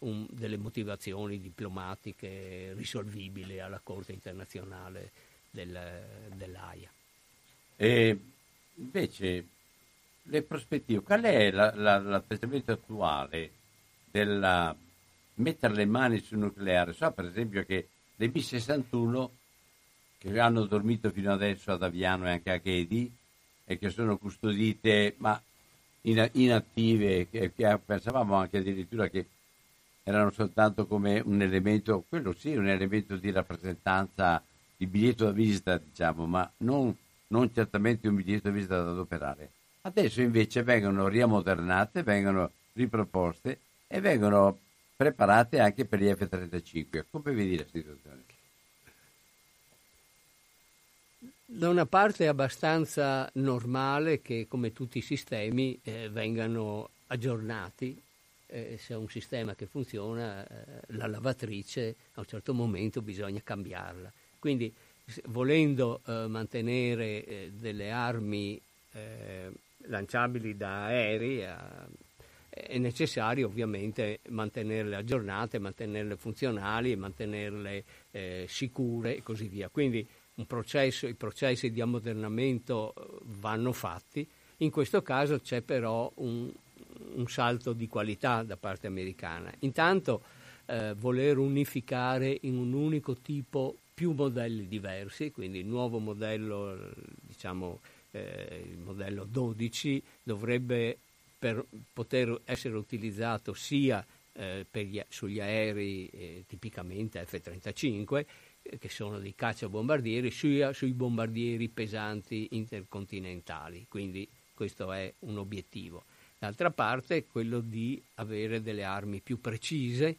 un, delle motivazioni diplomatiche risolvibili alla Corte internazionale del, dell'AIA. E invece le prospettive, qual è la, la, l'atteggiamento attuale della mettere le mani sul nucleare? So per esempio che le B-61 che hanno dormito fino adesso ad Aviano e anche a Chedi e che sono custodite ma inattive, che, che pensavamo anche addirittura che erano soltanto come un elemento, quello sì, un elemento di rappresentanza, di biglietto da visita, diciamo, ma non, non certamente un biglietto da visita da adoperare. Adesso invece vengono riammodernate, vengono riproposte e vengono preparate anche per gli F-35. Come vedi la situazione? Da una parte è abbastanza normale che come tutti i sistemi eh, vengano aggiornati. Eh, se è un sistema che funziona, eh, la lavatrice a un certo momento bisogna cambiarla. Quindi volendo eh, mantenere eh, delle armi eh, lanciabili da aerei a, è necessario ovviamente mantenerle aggiornate, mantenerle funzionali, mantenerle eh, sicure e così via. Quindi processo, i processi di ammodernamento eh, vanno fatti, in questo caso c'è però un, un salto di qualità da parte americana. Intanto eh, voler unificare in un unico tipo più modelli diversi, quindi il nuovo modello, diciamo eh, il modello 12, dovrebbe per poter essere utilizzato sia eh, gli, sugli aerei eh, tipicamente F-35 eh, che sono dei cacciabombardieri sia sui bombardieri pesanti intercontinentali, quindi questo è un obiettivo. D'altra parte quello di avere delle armi più precise,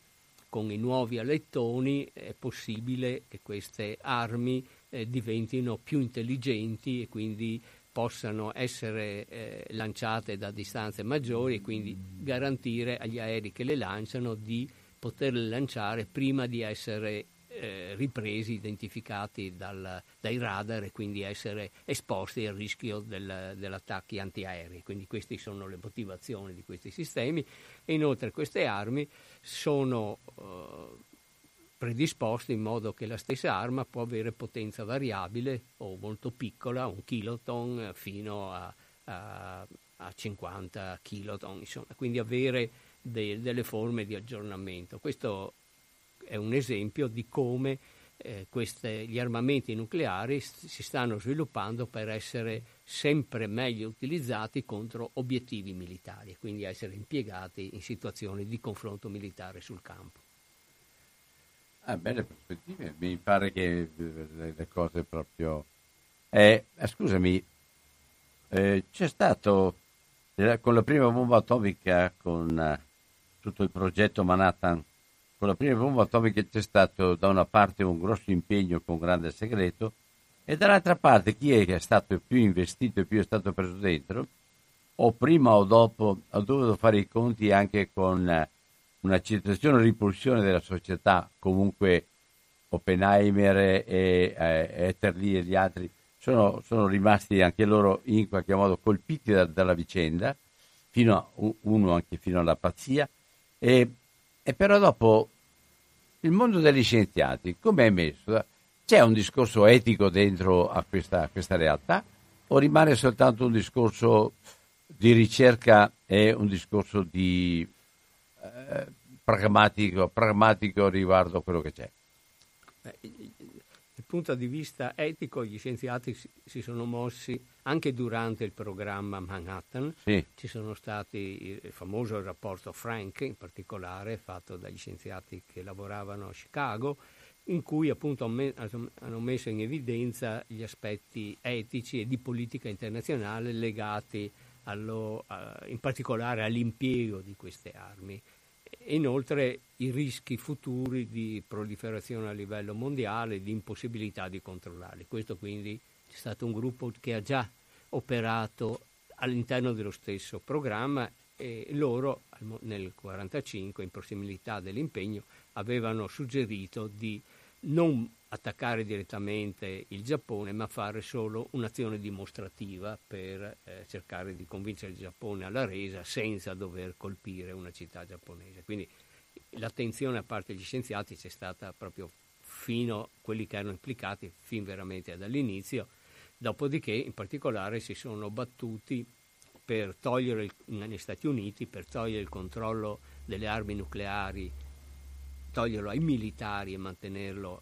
con i nuovi alettoni è possibile che queste armi eh, diventino più intelligenti e quindi possano essere eh, lanciate da distanze maggiori e quindi garantire agli aerei che le lanciano di poterle lanciare prima di essere eh, ripresi, identificati dal, dai radar e quindi essere esposti al rischio del, degli attacchi antiaerei. Quindi queste sono le motivazioni di questi sistemi e inoltre queste armi sono eh, predisposte in modo che la stessa arma può avere potenza variabile o molto piccola, un kiloton fino a, a, a 50 kiloton, insomma, quindi avere de, delle forme di aggiornamento. Questo è un esempio di come eh, queste, gli armamenti nucleari si stanno sviluppando per essere sempre meglio utilizzati contro obiettivi militari, quindi essere impiegati in situazioni di confronto militare sul campo. Ah, belle prospettive, mi pare che le, le cose proprio... Eh, eh, scusami, eh, c'è stato eh, con la prima bomba atomica, con eh, tutto il progetto Manhattan, con la prima bomba atomica c'è stato da una parte un grosso impegno con grande segreto e dall'altra parte chi è che è stato più investito e più è stato preso dentro, o prima o dopo ha dovuto fare i conti anche con eh, un'accettazione o ripulsione della società, comunque Oppenheimer e, e Etterly e gli altri sono, sono, rimasti anche loro in qualche modo colpiti da, dalla vicenda, a, uno anche fino alla pazzia, e, e però dopo il mondo degli scienziati come è messo? C'è un discorso etico dentro a questa, a questa realtà o rimane soltanto un discorso di ricerca e un discorso di eh, pragmatico, pragmatico riguardo a quello che c'è. punto di vista etico gli scienziati si, si sono mossi anche durante il programma Manhattan. Sì. Ci sono stati il famoso rapporto Frank, in particolare, fatto dagli scienziati che lavoravano a Chicago, in cui appunto hanno messo in evidenza gli aspetti etici e di politica internazionale legati allo, in particolare all'impiego di queste armi e inoltre i rischi futuri di proliferazione a livello mondiale, di impossibilità di controllarli. Questo quindi è stato un gruppo che ha già operato all'interno dello stesso programma e loro nel 1945, in prossimità dell'impegno, avevano suggerito di non attaccare direttamente il Giappone, ma fare solo un'azione dimostrativa per eh, cercare di convincere il Giappone alla resa senza dover colpire una città giapponese. Quindi l'attenzione a parte degli scienziati c'è stata proprio fino a quelli che erano implicati, fin veramente dall'inizio, dopodiché in particolare si sono battuti per togliere negli Stati Uniti, per togliere il controllo delle armi nucleari, toglierlo ai militari e mantenerlo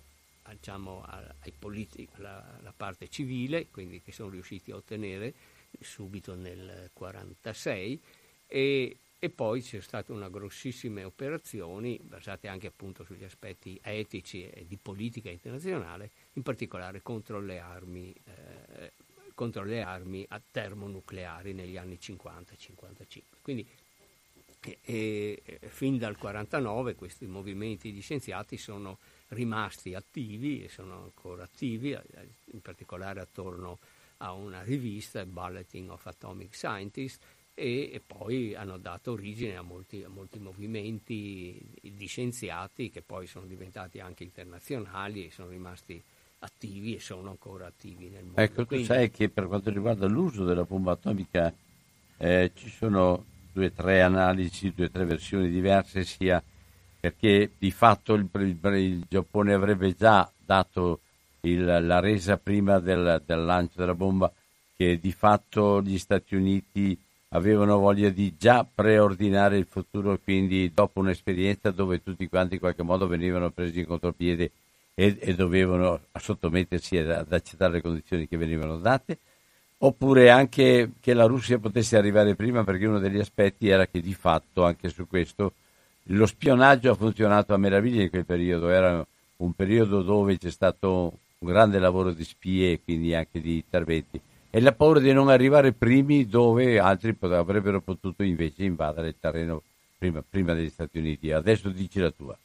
diciamo, ai politi- alla, alla, parte civile, quindi che sono riusciti a ottenere subito nel 1946 e, e poi c'è stata una grossissime operazioni basate anche appunto sugli aspetti etici e di politica internazionale, in particolare contro le armi, eh, contro le armi a termonucleari negli anni 50-55. Quindi e, e, fin dal 1949 questi movimenti di scienziati sono rimasti attivi e sono ancora attivi, in particolare attorno a una rivista, Bulletin of Atomic Scientists, e, e poi hanno dato origine a molti, a molti, movimenti di scienziati che poi sono diventati anche internazionali e sono rimasti attivi e sono ancora attivi nel mondo. Ecco, Quindi, tu sai che per quanto riguarda l'uso della bomba atomica eh, ci sono due o tre analisi, due o tre versioni diverse, sia perché di fatto il, il, il Giappone avrebbe già dato il, la resa prima del, del, lancio della bomba che di fatto gli Stati Uniti avevano voglia di già preordinare il futuro, quindi dopo un'esperienza dove tutti quanti in qualche modo venivano presi in contropiede e, e dovevano sottomettersi ad, ad accettare le condizioni che venivano date, oppure anche che la Russia potesse arrivare prima perché uno degli aspetti era che di fatto anche su questo lo spionaggio ha funzionato a meraviglia in quel periodo, era un periodo dove c'è stato un grande lavoro di spie e quindi anche di interventi e la paura di non arrivare primi dove altri avrebbero potuto invece invadere il terreno prima, prima degli Stati Uniti. Adesso dici la tua.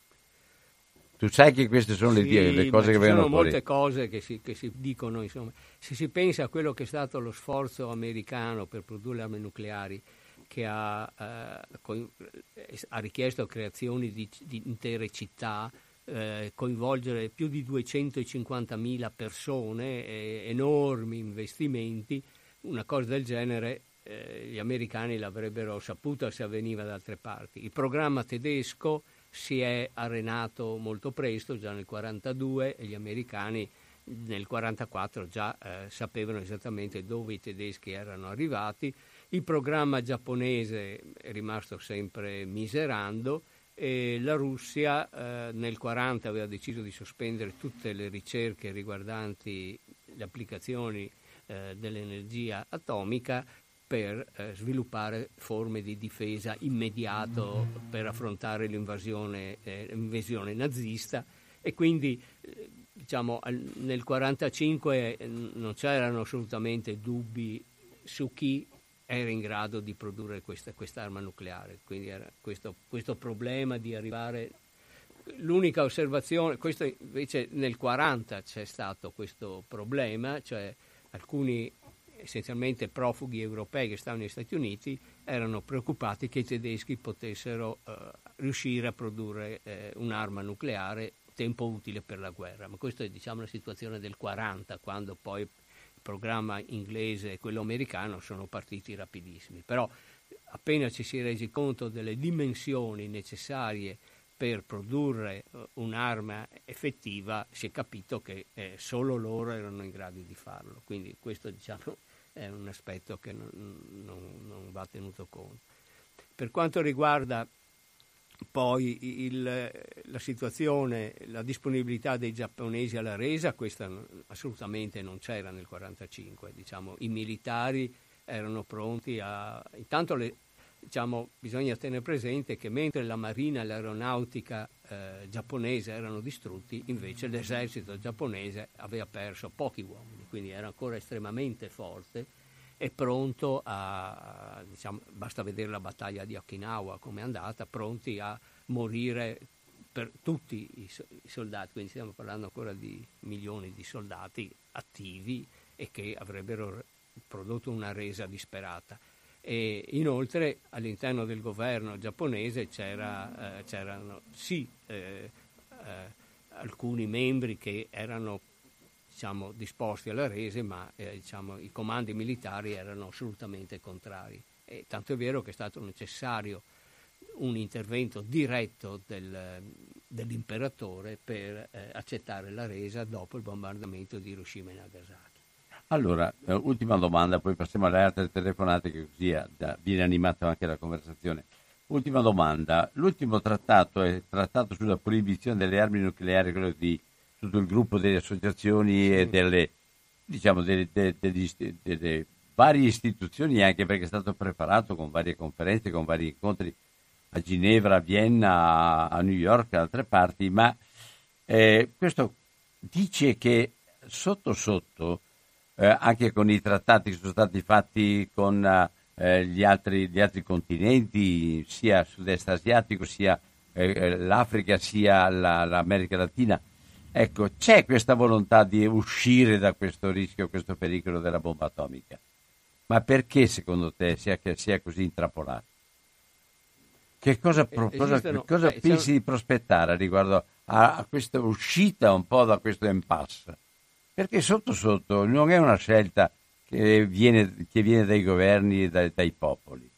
Tu sai che queste sono sì, le, le, cose che vengono fuori. Ci sono molte cose che si, che si, dicono, insomma. Se si pensa a quello che è stato lo sforzo americano per produrre armi nucleari, che ha, eh, ha richiesto creazioni di, di intere città, eh, coinvolgere più di 250.000 persone, eh, enormi investimenti, una cosa del genere eh, gli americani l'avrebbero saputa se avveniva da altre parti. Il programma tedesco si è arenato molto presto, già nel 1942, e gli americani nel 1944 già eh, sapevano esattamente dove i tedeschi erano arrivati il programma giapponese è rimasto sempre miserando e la Russia eh, nel 1940 aveva deciso di sospendere tutte le ricerche riguardanti le applicazioni eh, dell'energia atomica per eh, sviluppare forme di difesa immediato per affrontare l'invasione, eh, l'invasione nazista. E quindi eh, diciamo, nel 1945 eh, non c'erano assolutamente dubbi su chi era in grado di produrre questa arma nucleare. Quindi era questo, questo, problema di arrivare. L'unica osservazione, questo invece nel 1940 c'è stato questo problema, cioè alcuni essenzialmente profughi europei che stavano negli Stati Uniti erano preoccupati che i tedeschi potessero eh, riuscire a produrre eh, un'arma nucleare tempo utile per la guerra. Ma questa è diciamo, la situazione del 1940, quando poi programma inglese e quello americano sono partiti rapidissimi, però appena ci si è resi conto delle dimensioni necessarie per produrre eh, un'arma effettiva si è capito che eh, solo loro erano in grado di farlo, quindi questo diciamo, è un aspetto che non, non, non va tenuto conto. Per quanto riguarda poi il, la situazione, la disponibilità dei giapponesi alla resa, questa assolutamente non c'era nel 1945. Diciamo, I militari erano pronti a... Intanto le, diciamo, bisogna tenere presente che mentre la marina e l'aeronautica eh, giapponese erano distrutti, invece l'esercito giapponese aveva perso pochi uomini, quindi era ancora estremamente forte e pronto a, diciamo, basta vedere la battaglia di Okinawa come è andata, pronti a morire per tutti i, i soldati, quindi stiamo parlando ancora di milioni di soldati attivi e che avrebbero prodotto una resa disperata. E inoltre all'interno del governo giapponese c'era, eh, c'erano sì eh, eh, alcuni membri che erano diciamo, disposti alla rese, ma eh, diciamo, i comandi militari erano assolutamente contrari. E tanto è vero che è stato necessario un intervento diretto del, dell'imperatore per eh, accettare la resa dopo il bombardamento di Hiroshima e Nagasaki. Allora, eh, ultima domanda, poi passiamo alle altre telefonate che così da, viene animata anche la conversazione. Ultima domanda, l'ultimo trattato è trattato sulla proibizione delle armi nucleari, quello di tutto il gruppo delle associazioni e delle, diciamo, delle, delle, delle, varie istituzioni, anche perché è stato preparato con varie conferenze, con vari incontri a Ginevra, a Vienna, a New York e altre parti, ma eh, questo dice che sotto sotto eh, anche con i trattati che sono stati fatti con eh, gli, altri, gli, altri, continenti, sia sud-est asiatico, sia eh, eh, l'Africa, sia la, l'America Latina. Ecco, c'è questa volontà di uscire da questo rischio, questo pericolo della bomba atomica. Ma perché secondo te sia, sia così intrappolato? Che cosa, eh, cosa, cosa eh, pensi di prospettare riguardo a, a questa uscita un po' da questo impasse? perché sotto sotto non è una scelta che viene, che viene dai governi e dai, dai popoli.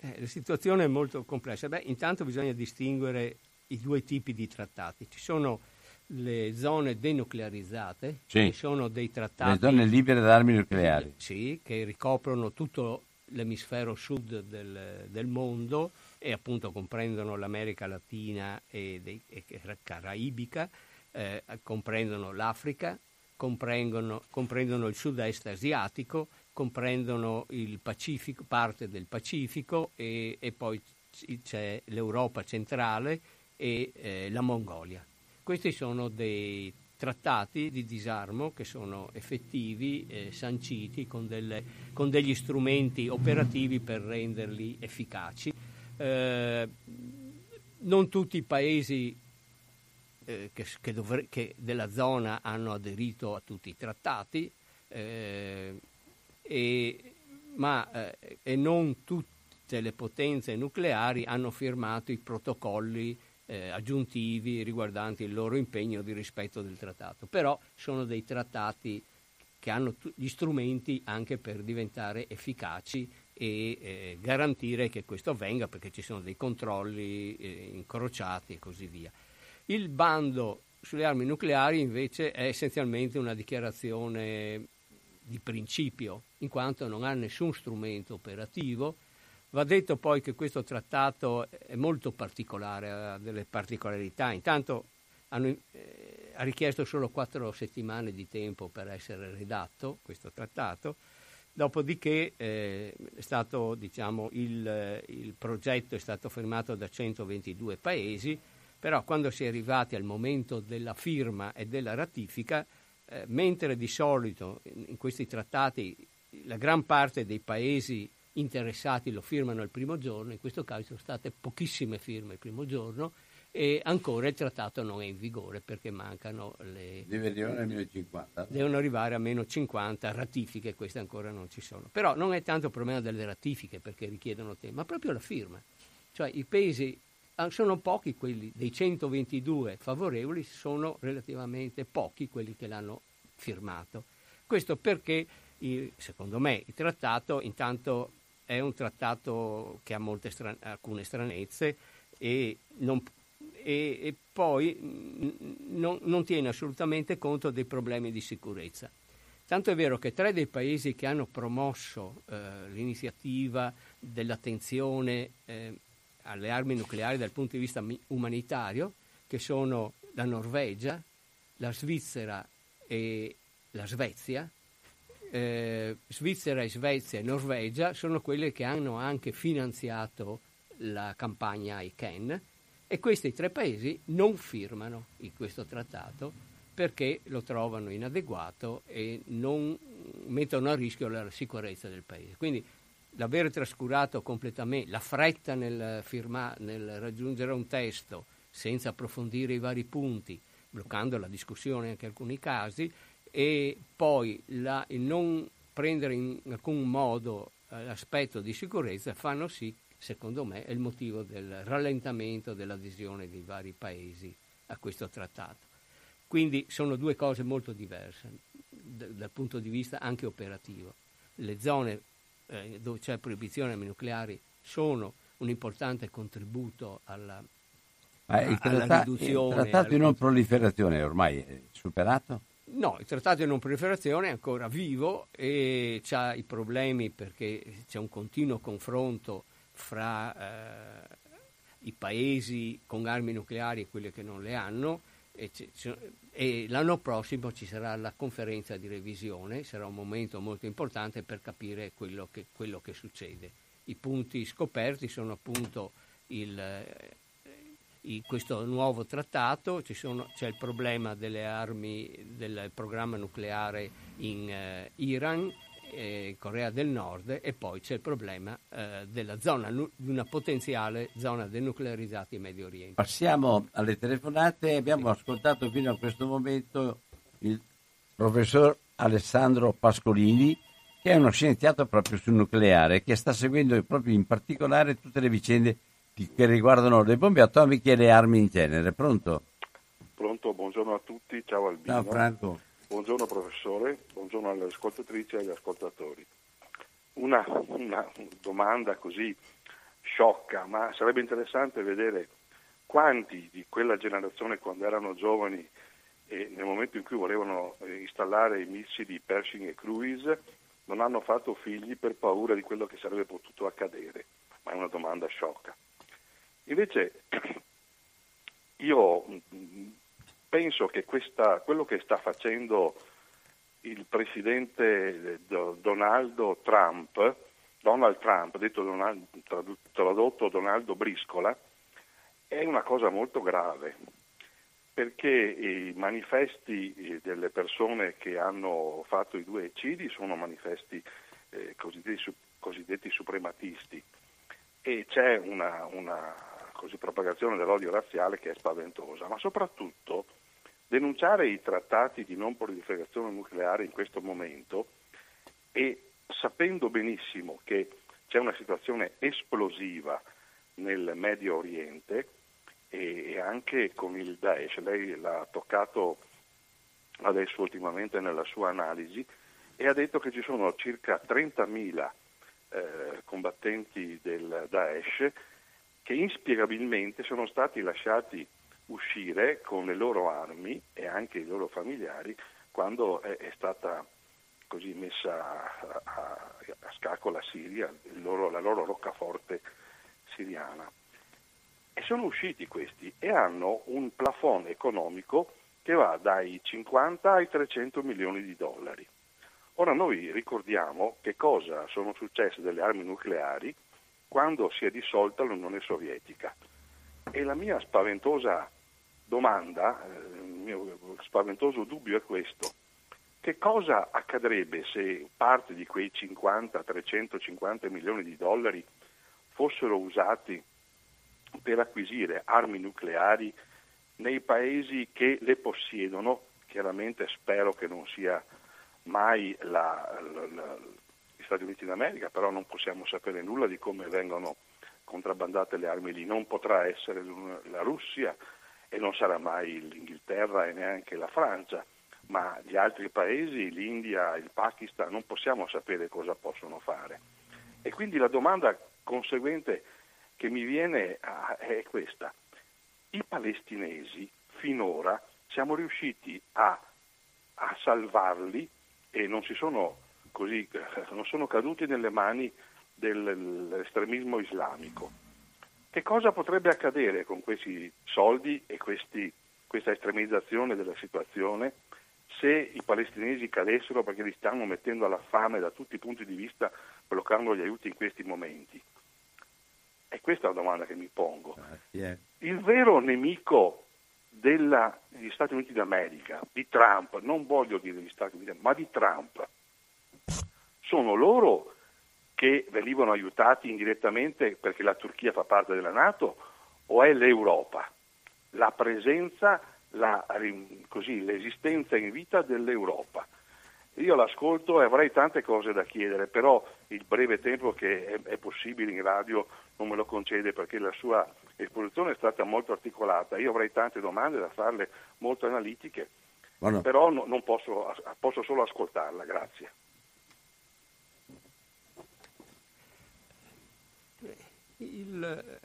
Eh, la situazione è molto complessa. Beh, intanto bisogna distinguere i due tipi di trattati. Ci sono le zone denuclearizzate, sì. che sono dei trattati... Le zone libere da armi nucleari. Sì, che ricoprono tutto l'emisfero sud del, del mondo e appunto comprendono l'America Latina e, dei, e Caraibica eh, comprendono l'Africa, comprendono, comprendono il sud-est asiatico, comprendono il Pacifico, parte del Pacifico e, e poi c'è l'Europa centrale e eh, la Mongolia. Questi sono dei trattati di disarmo che sono effettivi, eh, sanciti con, delle, con, degli strumenti operativi per renderli efficaci. Eh, non tutti i paesi eh, che, che, dovre- che, della zona hanno aderito a tutti i trattati, eh, e, ma eh, e non tutte le potenze nucleari hanno firmato i protocolli eh, aggiuntivi riguardanti il loro impegno di rispetto del trattato. Però sono dei trattati che hanno t- gli strumenti anche per diventare efficaci e eh, garantire che questo avvenga perché ci sono dei controlli eh, incrociati e così via. Il bando sulle armi nucleari invece è essenzialmente una dichiarazione di principio, in quanto non ha nessun strumento operativo. Va detto poi che questo trattato è molto particolare, ha delle particolarità. Intanto hanno, eh, ha richiesto solo quattro settimane di tempo per essere redatto questo trattato, dopodiché eh, stato, diciamo, il, il progetto è stato firmato da 122 paesi però quando si è arrivati al momento della firma e della ratifica, eh, mentre di solito in questi trattati la gran parte dei paesi interessati lo firmano il primo giorno, in questo caso sono state pochissime firme il primo giorno e ancora il trattato non è in vigore perché mancano le... Deve arrivare a meno 50. Devono arrivare a meno 50 ratifiche, queste ancora non ci sono. Però non è tanto il problema delle ratifiche perché richiedono tempo, ma proprio la firma. Cioè i paesi Ah, sono pochi quelli, dei 122 favorevoli, sono relativamente pochi quelli che l'hanno firmato. Questo perché, secondo me, il trattato intanto è un trattato che ha stran- alcune stranezze e, non, e, e poi non, non, tiene assolutamente conto dei problemi di sicurezza. Tanto è vero che tre dei paesi che hanno promosso eh, l'iniziativa dell'attenzione eh, alle armi nucleari dal punto di vista umanitario, che sono la Norvegia, la Svizzera e la Svezia. Eh, Svizzera, Svezia e Norvegia sono quelle che hanno anche finanziato la campagna ICANN e questi tre paesi non firmano questo trattato perché lo trovano inadeguato e non mettono a rischio la sicurezza del paese. Quindi l'aver trascurato completamente la fretta nel, firma, nel raggiungere un testo senza approfondire i vari punti, bloccando la discussione anche in alcuni casi, e poi la, il non prendere in alcun modo eh, l'aspetto di sicurezza fanno sì secondo me, è il motivo del rallentamento dell'adesione dei vari paesi a questo trattato. Quindi sono due cose molto diverse d- dal punto di vista anche operativo. Le zone eh, dove c'è proibizione armi nucleari sono un importante contributo alla, Ma il, tratta- riduzione. Il trattato di non proliferazione è ormai superato? No, il trattato di non proliferazione è ancora vivo e ha i problemi perché c'è un continuo confronto fra eh, i paesi con armi nucleari e quelli che non le hanno e, e, l'anno prossimo ci sarà la conferenza di revisione, sarà un momento molto importante per capire quello che, quello che succede. I punti scoperti sono appunto il, questo nuovo trattato, sono, c'è il problema delle armi del programma nucleare in eh, Iran eh, Corea del Nord e poi c'è il problema eh, della zona, di una potenziale zona denuclearizzata in Medio Oriente. Passiamo alle telefonate. Abbiamo sì. ascoltato fino a questo momento il professor Alessandro Pascolini, che è uno scienziato proprio sul nucleare, che sta seguendo proprio in particolare tutte le vicende che riguardano le bombe atomiche e le armi in genere. Pronto? Pronto, buongiorno a tutti, ciao Albino. Ciao Franco. Buongiorno professore, buongiorno alle ascoltatrici e agli ascoltatori. Una, una, domanda così sciocca, ma sarebbe interessante vedere quanti di quella generazione quando erano giovani e nel momento in cui volevano eh, installare i missili Pershing e Cruise non hanno fatto figli per paura di quello che sarebbe potuto accadere, ma è una domanda sciocca. Invece io penso che questa, quello che sta facendo il presidente Donaldo Trump, Donald Trump, detto Donald, tradotto Donaldo Briscola, è una cosa molto grave, perché i manifesti delle persone che hanno fatto i due eccidi sono manifesti eh, cosiddetti, cosiddetti, suprematisti. E c'è una, una così, propagazione dell'odio razziale che è spaventosa, ma soprattutto denunciare i trattati di non proliferazione nucleare in questo momento e sapendo benissimo che c'è una situazione esplosiva nel Medio Oriente e anche con il Daesh, lei l'ha toccato adesso ultimamente nella sua analisi e ha detto che ci sono circa 30.000 eh, combattenti del Daesh che inspiegabilmente sono stati lasciati uscire con le loro armi e anche i loro familiari quando è, è stata così messa a, a, a scacco la Siria, loro, la loro roccaforte siriana. E sono usciti questi e hanno un plafond economico che va dai 50 ai 300 milioni di dollari. Ora noi ricordiamo che cosa sono successe delle armi nucleari quando si è dissolta l'Unione Sovietica. E la mia spaventosa domanda, eh, il mio spaventoso dubbio è questo. Che cosa accadrebbe se parte di quei 50-350 milioni di dollari fossero usati per acquisire armi nucleari nei paesi che le possiedono? Chiaramente spero che non sia mai la, la, la, Stati Uniti d'America, però non possiamo sapere nulla di come vengono contrabbandate le armi lì. Non potrà essere la Russia, e non sarà mai l'Inghilterra e neanche la Francia, ma gli altri paesi, l'India, il Pakistan, non possiamo sapere cosa possono fare. E quindi la domanda conseguente che mi viene è questa. I palestinesi finora siamo riusciti a, a salvarli e non, sono così, non sono caduti nelle mani dell'estremismo islamico Che cosa potrebbe accadere con questi soldi e questi, questa estremizzazione della situazione se i palestinesi cadessero perché li stanno mettendo alla fame da tutti i punti di vista bloccando gli aiuti in questi momenti? E questa è la domanda che mi pongo. Il vero nemico della, degli Stati Uniti d'America, di Trump, non voglio dire degli Stati Uniti, ma di Trump, sono loro che venivano aiutati indirettamente perché la Turchia fa parte della Nato o è l'Europa? La presenza, la, così, l'esistenza in vita dell'Europa. Io l'ascolto e avrei tante cose da chiedere, però il breve tempo che è, è, possibile in radio non me lo concede perché la sua esposizione è stata molto articolata. Io avrei tante domande da farle, molto analitiche, Buono. però no, non posso, posso solo ascoltarla. Grazie. Il,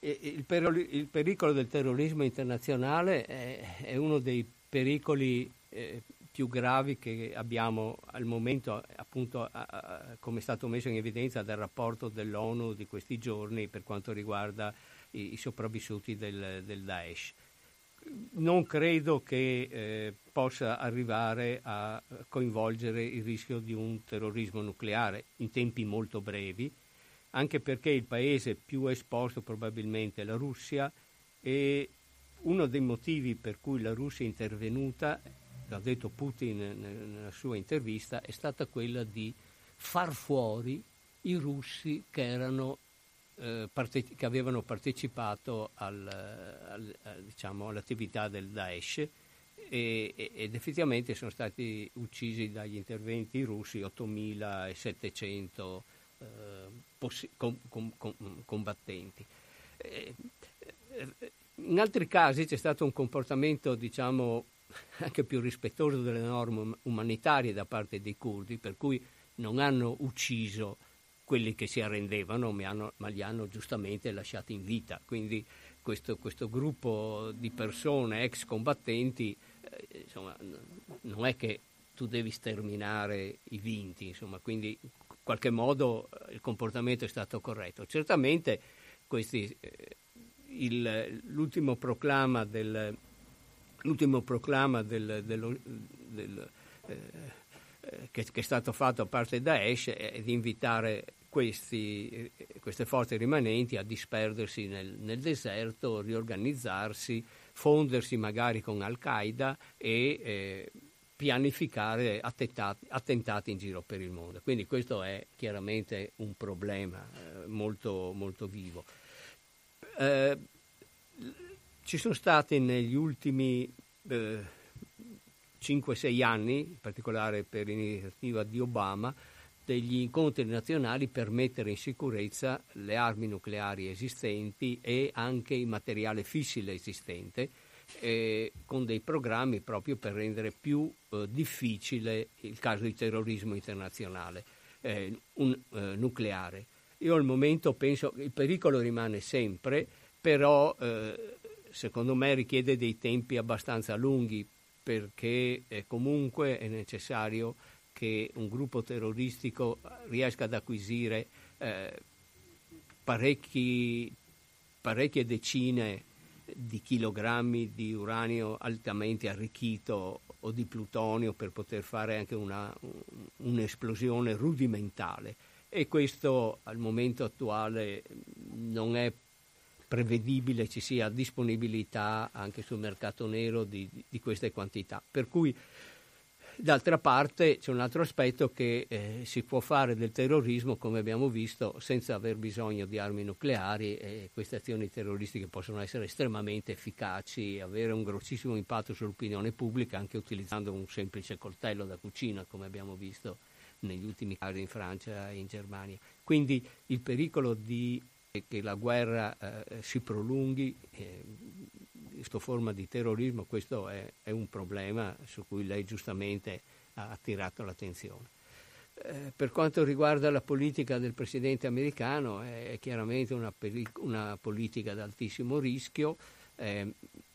eh, il, il, pericolo del terrorismo internazionale è, è uno dei pericoli eh, più gravi che abbiamo al momento, appunto, a, a, come è stato messo in evidenza dal rapporto dell'ONU di questi giorni per quanto riguarda i, i sopravvissuti del, del, Daesh. Non credo che eh, possa arrivare a coinvolgere il rischio di un terrorismo nucleare in tempi molto brevi, anche perché il paese più esposto probabilmente è la Russia e uno dei motivi per cui la Russia è intervenuta, l'ha detto Putin nella sua intervista, è stata quella di far fuori i russi che, erano, eh, parte- che avevano partecipato al, al, al, diciamo, all'attività del Daesh e, ed effettivamente sono stati uccisi dagli interventi russi 8700 eh, possi- com- com- com- combattenti. Eh, eh, in altri casi c'è stato un comportamento, diciamo, anche più rispettoso delle norme umanitarie da parte dei curdi, per cui non hanno ucciso quelli che si arrendevano, ma, hanno, ma li hanno giustamente lasciati in vita. Quindi questo, questo gruppo di persone, ex combattenti, eh, insomma, non è che tu devi sterminare i vinti, insomma, quindi in qualche modo eh, il comportamento è stato corretto. Certamente questi, eh, il, l'ultimo proclama del, l'ultimo proclama del, dello, del, eh, eh, che, che, è stato fatto a parte Daesh è di invitare questi, queste forze rimanenti a disperdersi nel, nel, deserto, riorganizzarsi, fondersi magari con Al-Qaeda e eh, pianificare attentati, attentati, in giro per il mondo. Quindi questo è chiaramente un problema eh, molto, molto vivo. Eh, ci sono stati negli ultimi eh, 5-6 anni, in particolare per l'iniziativa di Obama, degli incontri nazionali per mettere in sicurezza le armi nucleari esistenti e anche il materiale fissile esistente eh, con dei programmi proprio per rendere più eh, difficile il caso di terrorismo internazionale eh, un, eh, nucleare. Io al momento penso che il pericolo rimane sempre, però eh, secondo me richiede dei tempi abbastanza lunghi perché comunque è necessario che un gruppo terroristico riesca ad acquisire eh, parecchi, parecchie decine di chilogrammi di uranio altamente arricchito o di plutonio per poter fare anche una, un'esplosione rudimentale e questo al momento attuale non è prevedibile ci sia disponibilità anche sul mercato nero di, di queste quantità. Per cui D'altra parte c'è un altro aspetto che eh, si può fare del terrorismo, come abbiamo visto, senza aver bisogno di armi nucleari e queste azioni terroristiche possono essere estremamente efficaci, avere un grossissimo impatto sull'opinione pubblica anche utilizzando un semplice coltello da cucina, come abbiamo visto negli ultimi casi in Francia e in Germania. Quindi il pericolo di che la guerra eh, si prolunghi eh, questa forma di terrorismo, questo è, è, un problema su cui lei giustamente ha attirato l'attenzione. Eh, per quanto riguarda la politica del presidente americano, è, è chiaramente una, peri- una, politica ad altissimo rischio, eh,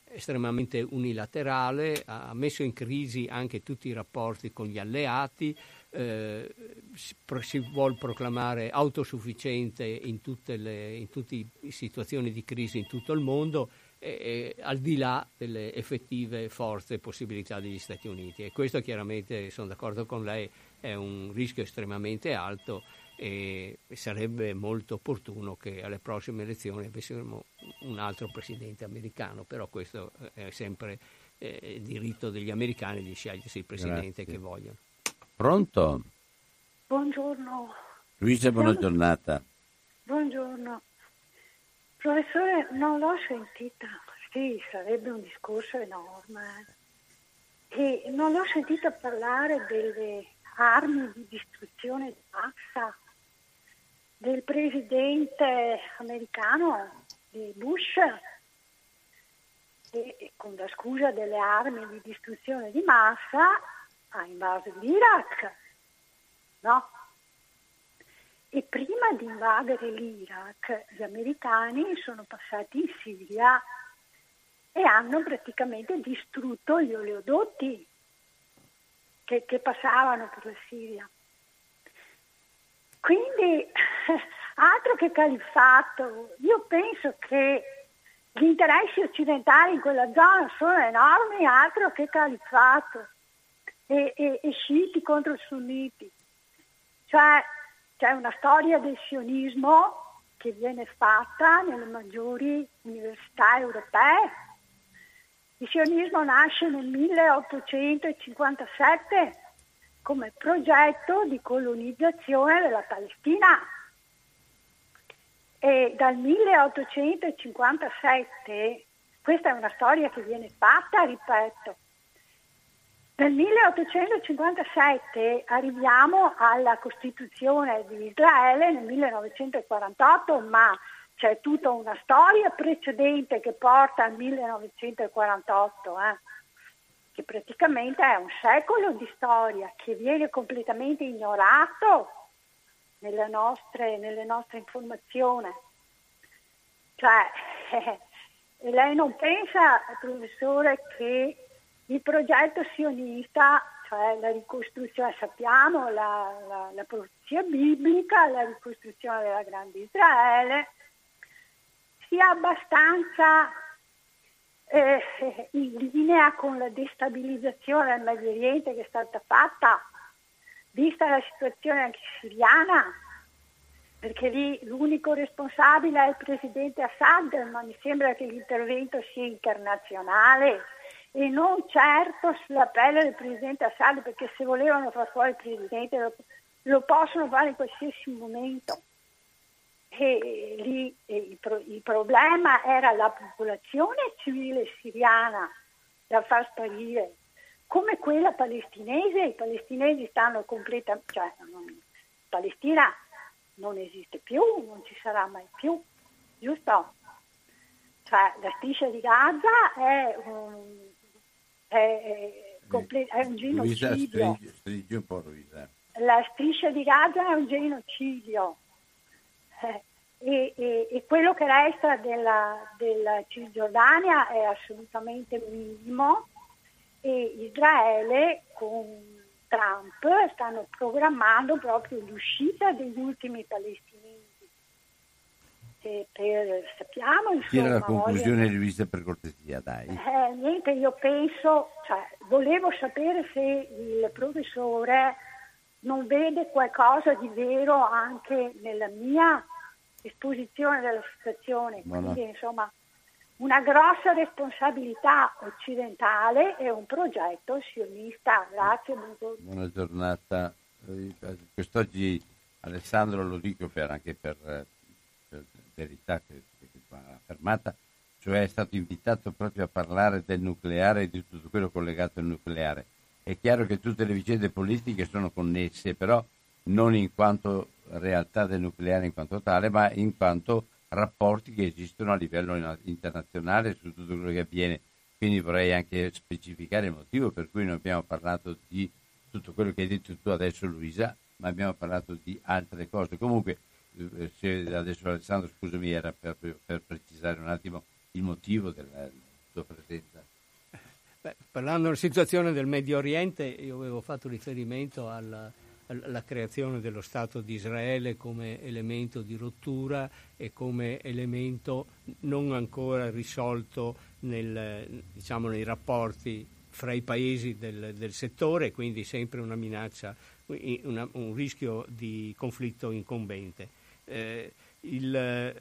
estremamente unilaterale, ha messo in crisi anche tutti i rapporti con gli alleati, eh, si, si vuole proclamare autosufficiente in le in tutte le situazioni di crisi in tutto il mondo, e, e, al di là delle effettive forze e possibilità degli Stati Uniti. E questo chiaramente, sono d'accordo con lei, è un rischio estremamente alto e sarebbe molto opportuno che alle prossime elezioni avessimo un altro presidente americano, però questo è sempre eh, diritto degli americani di scegliersi il presidente Grazie. che vogliono. Pronto? Buongiorno. Luisa, buona giornata. Buongiorno. Professore, non l'ho sentita. Sì, sarebbe un discorso enorme. E non l'ho sentita parlare delle armi di distruzione di massa del presidente americano di Bush e con la scusa delle armi di distruzione di massa ha invaso l'Iraq, no? E prima di invadere l'Iraq gli americani sono passati in Siria e hanno praticamente distrutto gli oleodotti che, che passavano per la Siria. Quindi, altro che califfato, io penso che gli interessi occidentali in quella zona sono enormi, altro che califfato, e, e, e sciiti contro sunniti. Cioè, c'è una storia del sionismo che viene fatta nelle maggiori università europee. Il sionismo nasce nel 1857 come progetto di colonizzazione della Palestina. E dal 1857, questa è una storia che viene fatta, ripeto, nel 1857 arriviamo alla Costituzione di Israele nel 1948, ma c'è tutta una storia precedente che porta al 1948. Eh che praticamente è un secolo di storia che viene completamente ignorato nelle nostre, nelle nostre informazioni. Cioè, lei non pensa, professore, che il progetto sionista, cioè la ricostruzione, sappiamo, la, la, la profezia biblica, la ricostruzione della grande Israele, sia abbastanza eh, in linea con la destabilizzazione del Medio Oriente che è stata fatta, vista la situazione anche siriana, perché lì l'unico responsabile è il presidente Assad, ma mi sembra che l'intervento sia internazionale e non certo sulla pelle del presidente Assad, perché se volevano far fuori il presidente lo, lo possono fare in qualsiasi momento e lì il, pro, il, problema era la popolazione civile siriana da far sparire, come quella palestinese, i palestinesi stanno completamente, cioè non, Palestina non esiste più, non ci sarà mai più, giusto? Cioè la striscia di Gaza è un, è, comple- è un genocidio. Luisa, stringi un po' Luisa. La striscia di Gaza è un genocidio eh, e, e, e, quello che resta della, della Cisgiordania è assolutamente minimo e Israele con Trump stanno programmando proprio l'uscita degli ultimi palestinesi. E per, sappiamo insomma... La conclusione voglio... rivista per cortesia, dai. Eh, niente, io penso, cioè, volevo sapere se il professore non vede qualcosa di vero anche nella mia esposizione della situazione. Buona. Quindi insomma una grossa responsabilità occidentale e un progetto sionista. Grazie, buongiorno. Buona giornata. Quest'oggi Alessandro lo dico per, anche per, per verità che, che va affermata, cioè è stato invitato proprio a parlare del nucleare e di tutto quello collegato al nucleare. È chiaro che tutte le vicende politiche sono connesse, però non in quanto realtà del nucleare in quanto tale, ma in quanto rapporti che esistono a livello internazionale su tutto quello che avviene. Quindi vorrei anche specificare il motivo per cui non abbiamo parlato di tutto quello che hai detto tu adesso Luisa, ma abbiamo parlato di altre cose. Comunque, eh, adesso Alessandro scusami era per, per precisare un attimo il motivo del, sua presenza. Beh, parlando della situazione del Medio Oriente, io avevo fatto riferimento alla, alla creazione dello Stato di Israele come elemento di rottura e come elemento non ancora risolto nel, diciamo, nei rapporti fra i paesi del, del, settore, quindi sempre una minaccia, una, un rischio di conflitto incombente. Eh, il,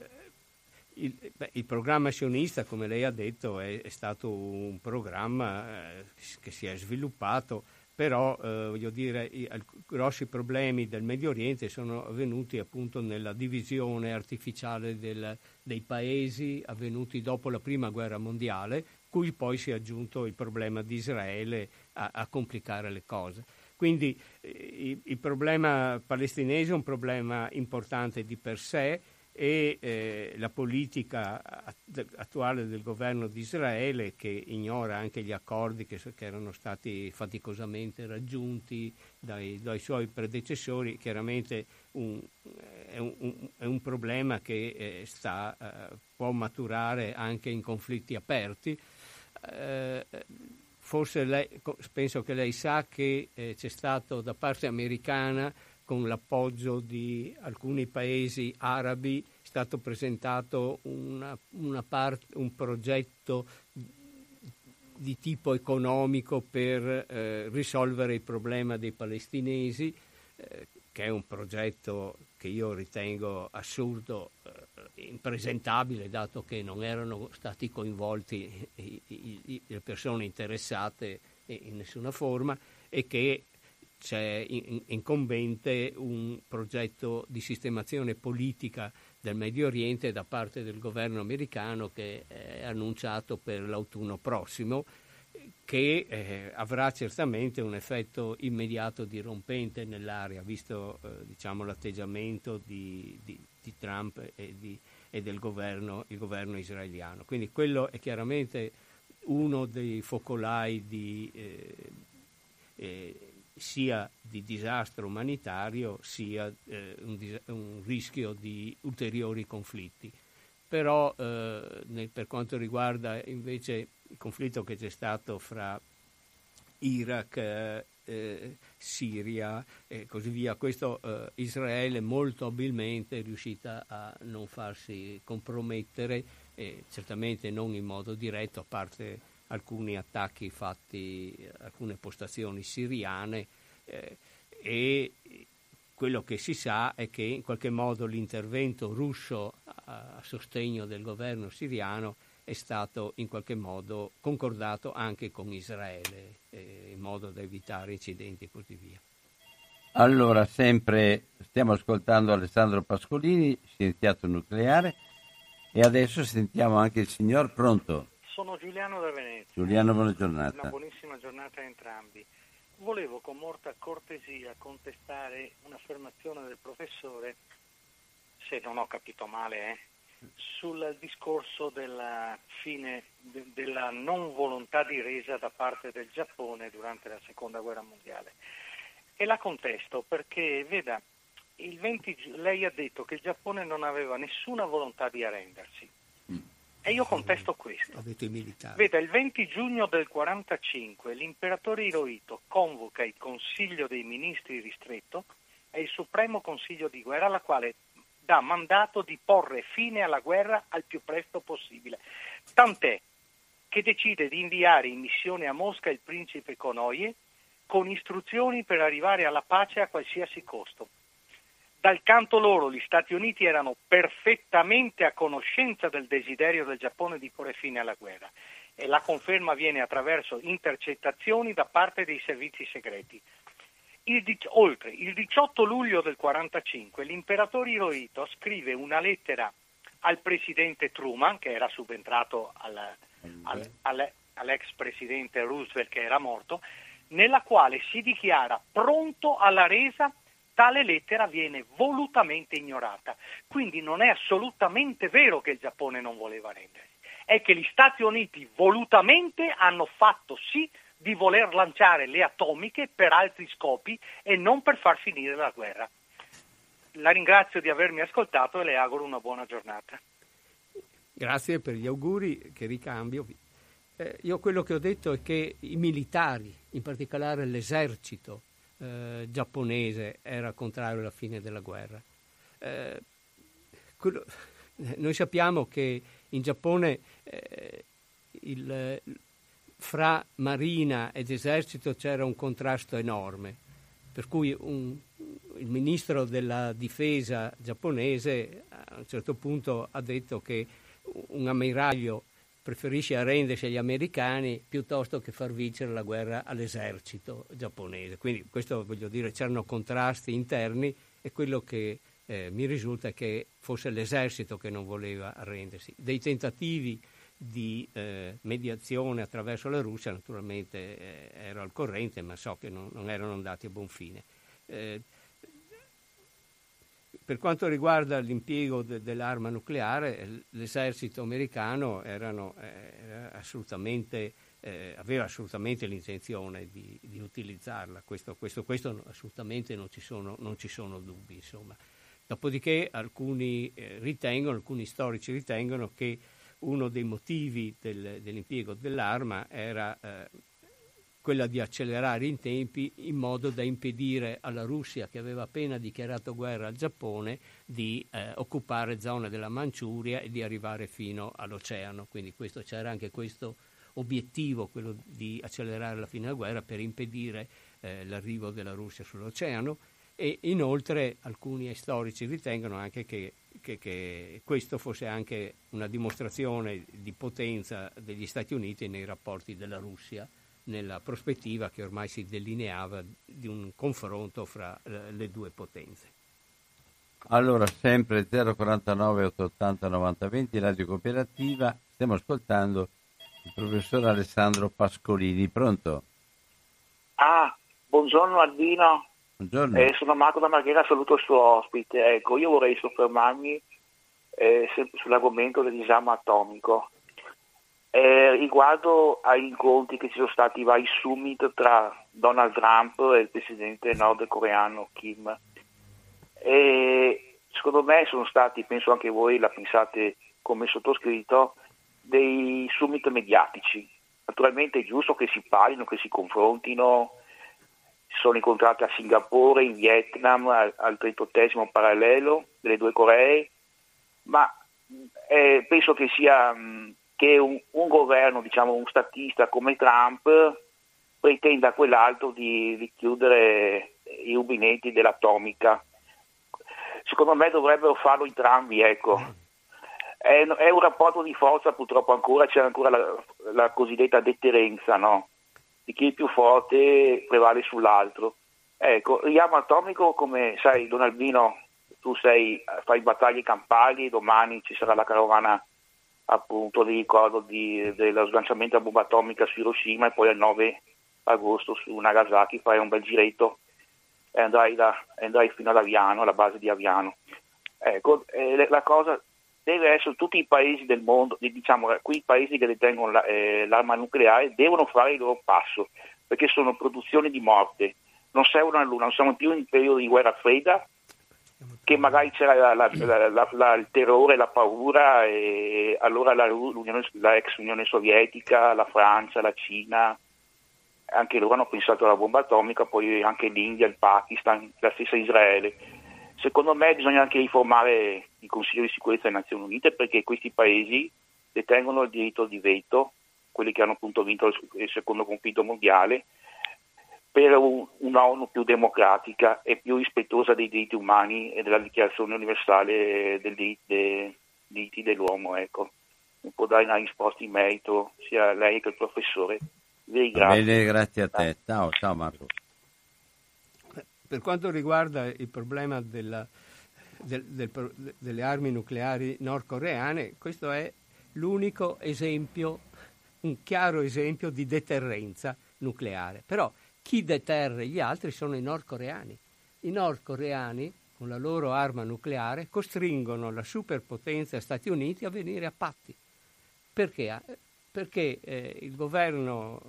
il, beh, il, programma sionista, come lei ha detto, è, è stato un programma eh, che si è sviluppato però eh, voglio dire, i, i, grossi problemi del Medio Oriente sono avvenuti appunto nella divisione artificiale del, dei paesi avvenuti dopo la prima guerra mondiale, cui poi si è aggiunto il problema di Israele a, a complicare le cose. Quindi eh, il problema palestinese è un problema importante di per sé, e eh, la politica attuale del governo di Israele che ignora anche gli accordi che, che erano stati faticosamente raggiunti dai, dai suoi predecessori, chiaramente un, è, un, è, un, problema che eh, sta, eh, può maturare anche in conflitti aperti. Forse lei, penso che lei sa che eh, c'è stato da parte americana con l'appoggio di alcuni paesi arabi, è stato presentato una, una part, un progetto di tipo economico per eh, risolvere il problema dei palestinesi, eh, che è un progetto che io ritengo assurdo, eh, impresentabile, dato che non erano stati coinvolti i, i, le persone interessate in nessuna forma e che c'è incombente un progetto di sistemazione politica del Medio Oriente da parte del governo americano che è annunciato per l'autunno prossimo, che eh, avrà certamente un effetto immediato dirompente nell'area, visto eh, diciamo, l'atteggiamento di, di, di Trump e, di, e del governo, governo, israeliano. Quindi quello è chiaramente uno dei focolai di... Eh, eh sia di disastro umanitario sia eh, un, un, rischio di ulteriori conflitti. Però eh, nel, per quanto riguarda invece il conflitto che c'è stato fra Iraq, eh, eh Siria e così via, questo eh, Israele molto abilmente è riuscita a non farsi compromettere, certamente non in modo diretto, a parte alcuni attacchi fatti, alcune postazioni siriane eh, e quello che si sa è che in qualche modo l'intervento russo a, a sostegno del governo siriano è stato in qualche modo concordato anche con Israele eh, in modo da evitare incidenti e così via. Allora, sempre stiamo ascoltando Alessandro Pascolini, scienziato nucleare, e adesso sentiamo anche il signor Pronto. Sono Giuliano da Venezia. Giuliano, buona giornata. Una buonissima giornata a entrambi. Volevo con molta cortesia contestare un'affermazione del professore, se non ho capito male, eh, sul discorso della fine de, della non volontà di resa da parte del Giappone durante la seconda guerra mondiale. E la contesto perché, veda, 20, lei ha detto che il Giappone non aveva nessuna volontà di arrendersi. E io contesto questo. Veda, il 20 giugno del 1945 l'imperatore Hirohito convoca il Consiglio dei Ministri ristretto e il Supremo Consiglio di guerra, alla quale dà mandato di porre fine alla guerra al più presto possibile. Tant'è che decide di inviare in missione a Mosca il principe Konoye con istruzioni per arrivare alla pace a qualsiasi costo. Dal canto loro gli Stati Uniti erano perfettamente a conoscenza del desiderio del Giappone di porre fine alla guerra e la conferma avviene attraverso intercettazioni da parte dei servizi segreti. Il, oltre, il 18 luglio del 1945 l'imperatore Hirohito scrive una lettera al presidente Truman, che era subentrato al, al, al, all'ex presidente Roosevelt che era morto, nella quale si dichiara pronto alla resa tale lettera viene volutamente ignorata. Quindi non è assolutamente vero che il Giappone non voleva rendersi, è che gli Stati Uniti volutamente hanno fatto sì di voler lanciare le atomiche per altri scopi e non per far finire la guerra. La ringrazio di avermi ascoltato e le auguro una buona giornata. Grazie per gli auguri che ricambio. eh, io quello che ho detto è che i militari, in particolare l'esercito eh, giapponese, era contrario alla fine della guerra. Eh, quello, noi sappiamo che in Giappone eh, il, fra marina ed esercito c'era un contrasto enorme, per cui un, il ministro della difesa giapponese a un certo punto ha detto che un ammiraglio preferisce arrendersi agli americani piuttosto che far vincere la guerra all'esercito giapponese. Quindi questo voglio dire, c'erano contrasti interni e quello che eh, mi risulta è che fosse l'esercito che non voleva arrendersi. Dei tentativi di eh, mediazione attraverso la Russia naturalmente eh, ero al corrente, ma so che non, non erano andati a buon fine. Eh, per quanto riguarda l'impiego de, dell'arma nucleare, l'esercito americano erano, eh, assolutamente, eh, aveva assolutamente l'intenzione di, di utilizzarla, questo, questo, questo, assolutamente non ci sono, non ci sono dubbi. Insomma. Dopodiché alcuni eh, ritengono, alcuni storici ritengono che uno dei motivi del, dell'impiego dell'arma era eh, quella di accelerare i tempi in modo da impedire alla Russia, che aveva appena dichiarato guerra al Giappone, di eh, occupare zone della Manciuria e di arrivare fino all'oceano. Quindi questo, c'era anche questo obiettivo, quello di accelerare la fine della guerra per impedire eh, l'arrivo della Russia sull'oceano e inoltre alcuni storici ritengono anche che che, che, questo fosse anche una dimostrazione di potenza degli Stati Uniti nei rapporti della Russia nella prospettiva che ormai si delineava di un confronto fra eh, le due potenze. Allora, sempre 049 880 9020, Radio Cooperativa, stiamo ascoltando il professor Alessandro Pascolini. Pronto? Ah, buongiorno Albino. Eh, sono Marco da Marghera, saluto il suo ospite. Ecco, io vorrei soffermarmi eh, sull'argomento del disarmo atomico. Eh, riguardo agli incontri che ci sono stati i vari summit tra Donald Trump e il presidente nordcoreano Kim, secondo me sono stati, penso anche voi la pensate come sottoscritto, dei summit mediatici. Naturalmente è giusto che si parlino, che si confrontino, sono incontrati a Singapore, in Vietnam, al, 38 parallelo delle due Coree, ma eh, penso che sia mh, che un, un, governo, diciamo un statista come Trump pretenda a quell'altro di, di chiudere i rubinetti dell'atomica. Secondo me dovrebbero farlo entrambi, ecco. È, è, un rapporto di forza purtroppo ancora, c'è ancora la, la cosiddetta deterrenza, no? Di chi è più forte prevale sull'altro. Ecco, riamo atomico, come sai, Don Albino, tu sei, fai battaglie campali, domani ci sarà la carovana appunto di ricordo di, dello sganciamento a bomba atomica su Hiroshima e poi il 9 agosto su Nagasaki fai un bel giretto e andrai, da, andrai fino ad Aviano, alla base di Aviano. Ecco, eh, la cosa deve essere tutti i paesi del mondo, diciamo quei paesi che detengono la, eh, l'arma nucleare, devono fare il loro passo, perché sono produzioni di morte, non servono alla Luna, non siamo più in periodo di guerra fredda, che magari c'era la, la, il terrore, la paura, e allora la ex Unione Sovietica, la Francia, la Cina, anche loro hanno pensato alla bomba atomica, poi anche l'India, il Pakistan, la stessa Israele Secondo me bisogna anche riformare il Consiglio di sicurezza delle Nazioni Unite perché questi paesi detengono il diritto di veto, quelli che hanno appunto vinto il secondo conflitto mondiale, per un, una ONU più democratica e più rispettosa dei diritti umani e della dichiarazione universale dei diritti, dell'uomo. Ecco. Non può dare una risposta in merito sia lei che il professore. Vi ringrazio. Bene, grazie a te. Ciao, ciao Marco. Per quanto riguarda il problema della, del, del, delle armi nucleari nordcoreane, questo è l'unico esempio, un chiaro esempio di deterrenza nucleare. Però chi deterre gli altri sono i nordcoreani. I nordcoreani, con la loro arma nucleare, costringono la superpotenza Stati Uniti a venire a patti. Perché? Perché eh, il governo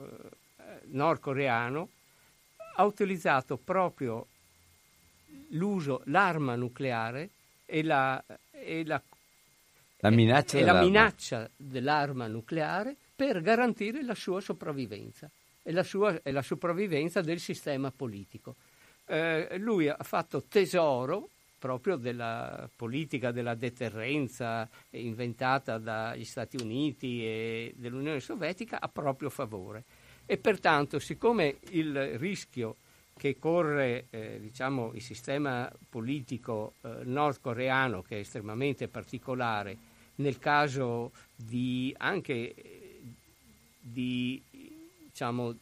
eh, nordcoreano ha utilizzato proprio l'uso, l'arma nucleare e la, e la, la minaccia, e dell'arma. la minaccia dell'arma nucleare per garantire la sua sopravvivenza e la, sua, e la sopravvivenza del sistema politico. Eh, lui ha fatto tesoro proprio della politica della deterrenza inventata dagli Stati Uniti e dell'Unione Sovietica a proprio favore. E pertanto, siccome il rischio che corre eh, diciamo, il sistema politico eh, nordcoreano, che è estremamente particolare, nel caso di anche di, diciamo,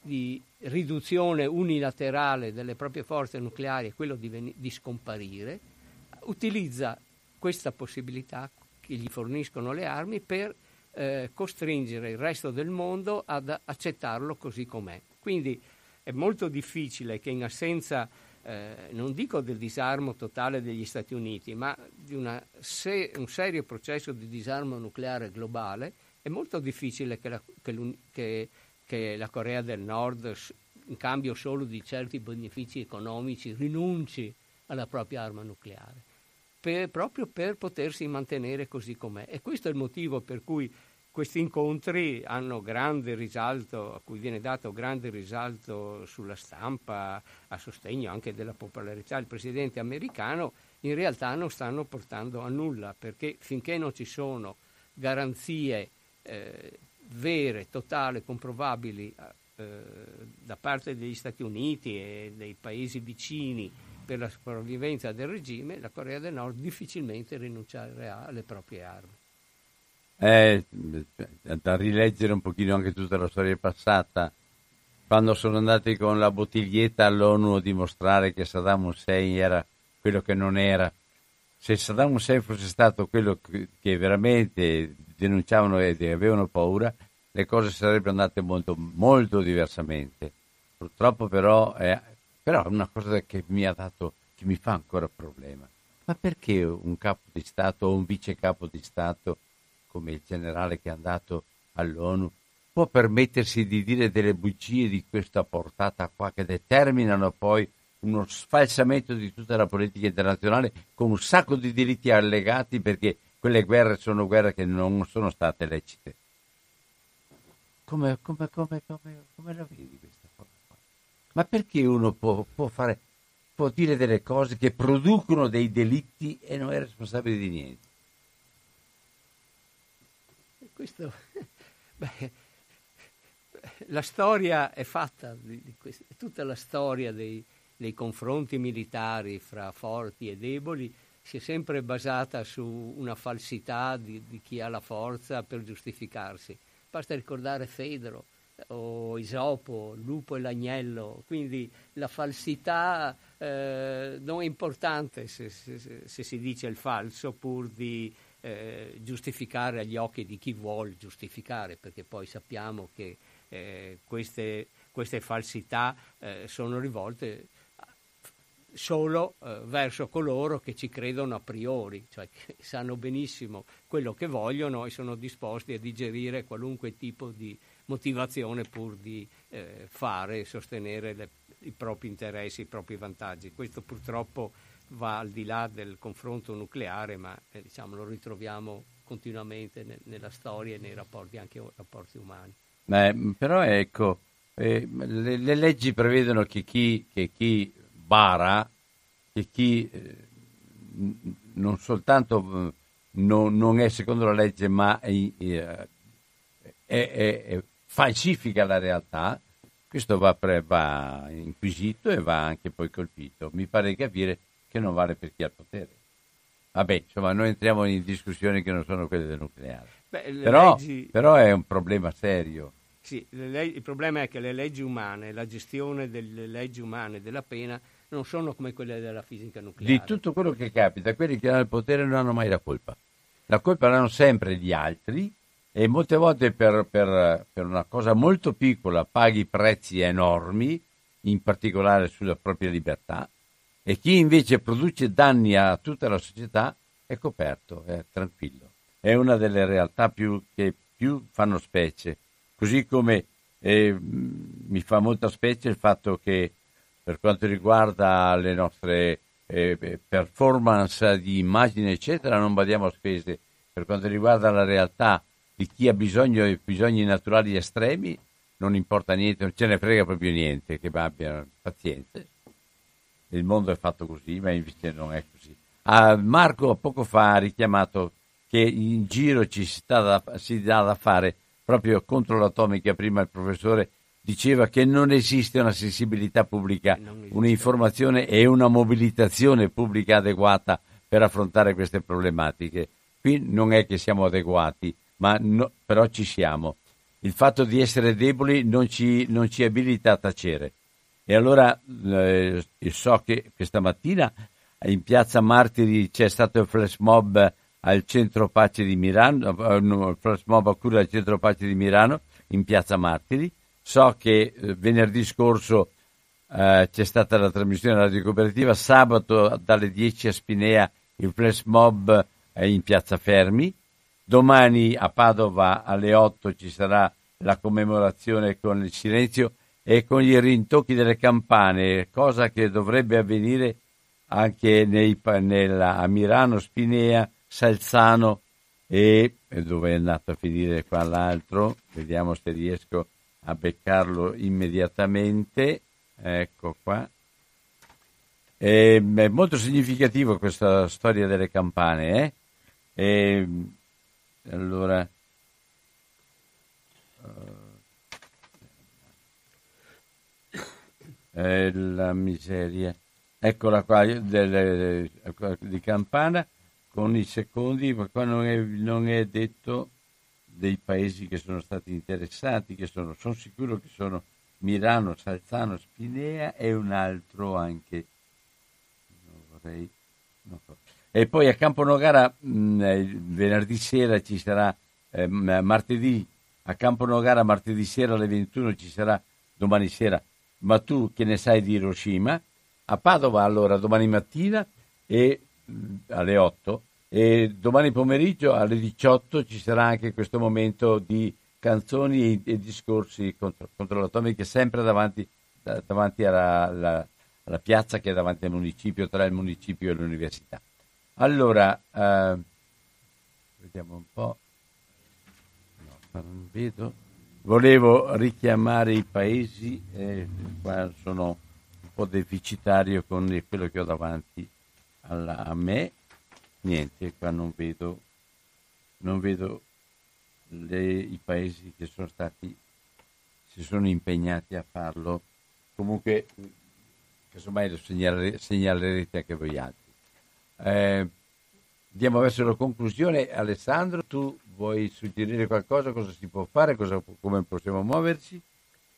di riduzione unilaterale delle proprie forze nucleari è quello di, ven- di scomparire, utilizza questa possibilità che gli forniscono le armi per eh, costringere il resto del mondo ad accettarlo così com'è. Quindi è molto difficile che in assenza, eh, non dico del disarmo totale degli Stati Uniti, ma di se- un serio processo di disarmo nucleare globale, è molto difficile che la, che, che, che la Corea del Nord, in cambio solo di certi benefici economici, rinunci alla propria arma nucleare, per, proprio per potersi mantenere così com'è. E questo è il motivo per cui questi incontri hanno grande risalto, a cui viene dato grande risalto sulla stampa, a sostegno anche della popolarità del presidente americano, in realtà non stanno portando a nulla, perché finché non ci sono garanzie eh, vere, totali, comprovabili eh, da parte degli Stati Uniti e dei paesi vicini per la sopravvivenza del regime, la Corea del Nord difficilmente rinuncerà alle proprie armi. Eh, da rileggere un pochino anche tutta la storia passata, quando sono andati con la bottiglietta all'ONU a dimostrare che Saddam Hussein era quello che non era, se Saddam Hussein fosse stato quello che veramente denunciavano e avevano paura, le cose sarebbero andate molto, molto diversamente. Purtroppo però è, però è una cosa che mi ha dato, che mi fa ancora problema. Ma perché un capo di Stato o un vice capo di Stato, come il generale che è andato all'ONU, può permettersi di dire delle bugie di questa portata qua che determinano poi uno sfalsamento di tutta la politica internazionale con un sacco di diritti allegati perché quelle guerre sono guerre che non sono state lecite. Come, come, come, come la vedi questa cosa qua? Ma perché uno può, può, fare, può dire delle cose che producono dei delitti e non è responsabile di niente? Questo, beh, la storia è fatta di, questo, tutta la storia dei, nei confronti militari fra forti e deboli si è sempre basata su una falsità di, di chi ha la forza per giustificarsi. Basta ricordare Fedro o Isopo, Lupo e l'Agnello, quindi la falsità eh, non è importante se, se, se, si dice il falso pur di eh, giustificare agli occhi di chi vuole giustificare, perché poi sappiamo che eh, queste, queste, falsità eh, sono rivolte solo eh, verso coloro che ci credono a priori, cioè che sanno benissimo quello che vogliono e sono disposti a digerire qualunque tipo di motivazione pur di eh, fare e sostenere le, i propri interessi, i propri vantaggi. Questo purtroppo va al di là del confronto nucleare, ma eh, diciamo, lo ritroviamo continuamente ne, nella storia e nei rapporti, anche rapporti umani. Beh, però ecco, eh, le, le, leggi prevedono che chi, che chi bara che chi eh, non soltanto eh, non, non, è secondo la legge ma è, è, è, falsifica la realtà, questo va, pre, va, inquisito e va anche poi colpito. Mi pare di capire che non vale per chi ha il potere. Vabbè, insomma, noi entriamo in discussioni che non sono quelle del nucleare. Beh, però, leggi... però, è un problema serio. Sì, leg- il problema è che le leggi umane, la gestione delle leggi umane della pena non sono come quelle della fisica nucleare. Di tutto quello che capita, quelli che hanno il potere non hanno mai la colpa. La colpa l'hanno sempre gli altri e molte volte per, per, per una cosa molto piccola paghi prezzi enormi, in particolare sulla propria libertà, e chi invece produce danni a tutta la società è coperto, è tranquillo. È una delle realtà più, che più fanno specie Così come eh, mi fa molta specie il fatto che per quanto riguarda le nostre eh, performance di immagine, eccetera, non badiamo a spese. Per quanto riguarda la realtà di di chi ha bisogno, bisogni naturali estremi, non importa niente, non ce ne frega proprio niente, che abbia pazienza. Il mondo è fatto così, ma invece non è così. Ah, Marco poco fa ha richiamato che in giro ci si, da, si dà da fare proprio contro l'atomica. Prima il professore diceva che non esiste una sensibilità pubblica, un'informazione e una mobilitazione pubblica adeguata per affrontare queste problematiche. Qui non è che siamo adeguati, ma no, però ci siamo. Il fatto di essere deboli non ci, non ci abilita a tacere. E allora eh, so che questa mattina in piazza Martiri c'è stato il flash mob al centro pace di Milano, eh, il flash mob a cura del centro pace di Milano in piazza Martiri. So che eh, venerdì scorso eh, c'è stata la trasmissione radio cooperativa, sabato dalle 10 a Spinea il flash mob è in piazza Fermi, domani a Padova alle 8 ci sarà la commemorazione con il silenzio e con i rintocchi delle campane, cosa che dovrebbe avvenire anche nei, nella, a Mirano, Spinea, Salzano e, e dove è andato a finire qua l'altro, vediamo se riesco a beccarlo immediatamente, ecco qua. E, è molto significativo questa storia delle campane, eh? E, allora, eh, la miseria. Eccola qua, delle, di Campana con i secondi, ma qua non è, non è, detto dei paesi che sono stati interessati, che sono, sono sicuro che sono Milano, Salzano, Spinea e un altro anche. Vorrei, so. E poi a Campo Nogara mh, venerdì sera ci sarà, eh, martedì a Campo Nogara martedì sera alle 21 ci sarà domani sera, ma tu che ne sai di Hiroshima? a Padova allora domani mattina e, alle 8 e domani pomeriggio alle 18 ci sarà anche questo momento di canzoni e, e discorsi contro, contro l'atomica sempre davanti, davanti alla, alla, alla, piazza che è davanti al municipio, tra il municipio e l'università. Allora, eh, vediamo un po'. No, non vedo. Volevo richiamare i paesi, eh, qua sono po' deficitario con quello che ho davanti alla, a me. Niente, qua non vedo, non vedo le, i paesi che sono stati, si sono impegnati a farlo. Comunque, casomai lo segnale, segnalerete anche voi altri. Eh, andiamo verso la conclusione. Alessandro, tu vuoi suggerire qualcosa? Cosa si può fare? Cosa, come possiamo muoverci?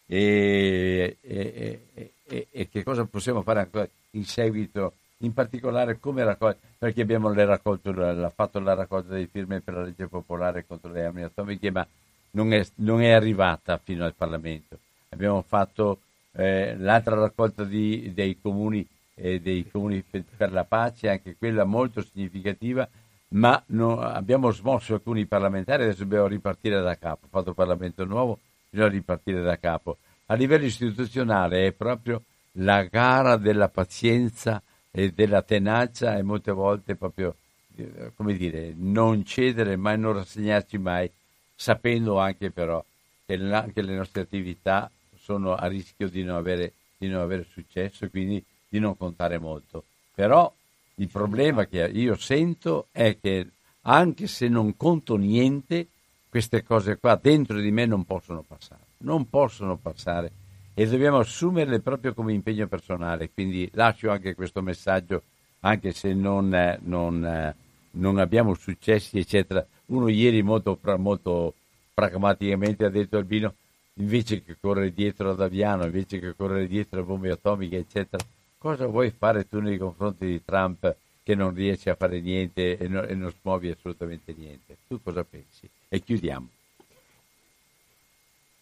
E, e, e, e, che cosa possiamo fare ancora in seguito, in particolare come raccogliere, perché abbiamo raccolto, la, fatto la raccolta dei firme per la legge popolare contro le armi atomiche, ma non è, non è arrivata fino al Parlamento. Abbiamo fatto eh, l'altra raccolta di, dei comuni e dei comuni per, la pace, anche quella molto significativa, ma no, abbiamo smosso alcuni parlamentari, adesso dobbiamo ripartire da capo, fatto Parlamento nuovo, bisogna ripartire da capo. A livello istituzionale è proprio la gara della pazienza e della tenacia e molte volte proprio, eh, come dire, non cedere mai, non rassegnarci mai, sapendo anche però che anche le nostre attività sono a rischio di non avere, di non avere successo quindi di non contare molto. Però il problema che io sento è che anche se non conto niente, queste cose qua dentro di me non possono passare non possono passare e dobbiamo assumerle proprio come impegno personale. Quindi lascio anche questo messaggio, anche se non, non, non abbiamo successi, eccetera. Uno ieri molto, molto pragmaticamente ha detto Albino, invece che correre dietro ad Aviano, invece che correre dietro a bombe atomiche, eccetera, cosa vuoi fare tu nei confronti di Trump che non riesce a fare niente e, no, e non smuovi assolutamente niente? Tu cosa pensi? E chiudiamo.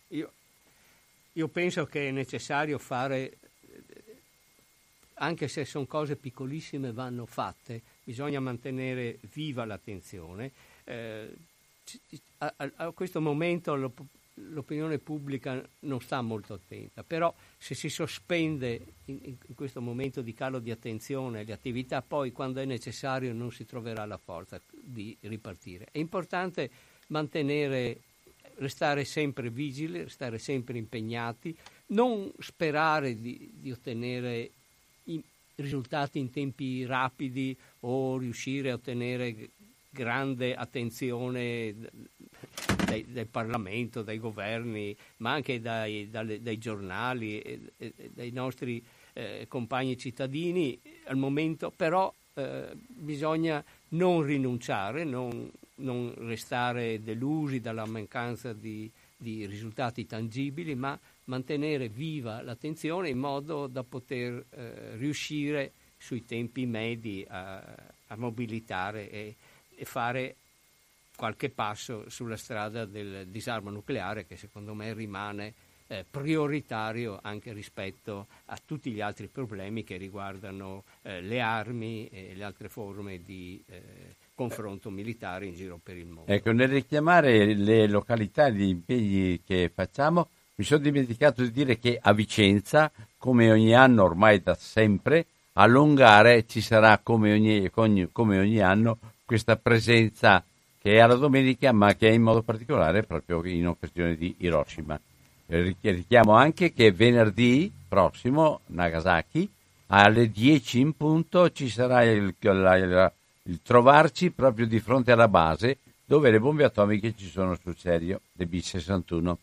Io, io penso che è necessario fare, anche se sono cose piccolissime, vanno fatte, bisogna mantenere viva l'attenzione. Eh, a, a, questo momento l'opinione pubblica non sta molto attenta, però se si sospende in, in, questo momento di calo di attenzione le attività, poi quando è necessario non si troverà la forza di ripartire. È importante mantenere, restare sempre vigili, restare sempre impegnati, non sperare di, di ottenere in, risultati in tempi rapidi o riuscire a ottenere grande attenzione dai, dal Parlamento, dai governi, ma anche dai, dai, dai giornali e, e, dai nostri eh, compagni cittadini. Al momento però eh, bisogna non rinunciare, non, non, restare delusi dalla mancanza di, di risultati tangibili, ma mantenere viva l'attenzione in modo da poter eh, riuscire sui tempi medi a, a mobilitare e, e, fare qualche passo sulla strada del disarmo nucleare che secondo me rimane eh, prioritario anche rispetto a tutti gli altri problemi che riguardano eh, le armi e le altre forme di eh, confronto militare in giro per il mondo. Ecco, nel richiamare le località e gli impegni che facciamo, mi sono dimenticato di dire che a Vicenza, come ogni anno ormai da sempre, a Longare ci sarà come ogni, come ogni anno questa presenza che è alla domenica ma che è in modo particolare proprio in occasione di Hiroshima. Richiamo anche che venerdì prossimo, Nagasaki, alle 10 in punto ci sarà il, il, il trovarci proprio di fronte alla base dove le bombe atomiche ci sono sul serio, le B-61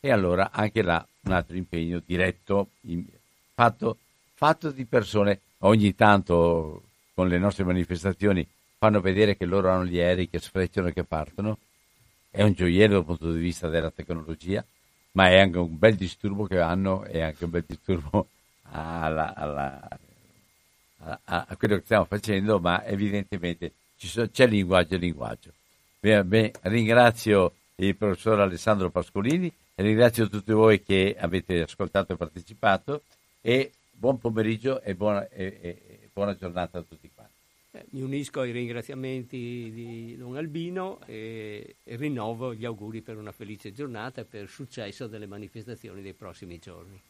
e allora anche là un altro impegno diretto, in, fatto, fatto di persone, ogni tanto con le nostre manifestazioni fanno vedere che loro hanno gli aerei che sfrecciano e che partono, è un gioiello dal punto di vista della tecnologia, ma è anche un bel disturbo che hanno, è anche un bel disturbo alla, alla, a, a, quello che stiamo facendo, ma evidentemente so, c'è linguaggio e linguaggio. Bene, bene, ringrazio il professor Alessandro Pascolini Ringrazio tutti voi che avete ascoltato e partecipato e buon pomeriggio e buona, e, e buona giornata a tutti mi unisco ai ringraziamenti di Don Albino e, rinnovo gli auguri per una felice giornata e per il successo delle manifestazioni dei prossimi giorni.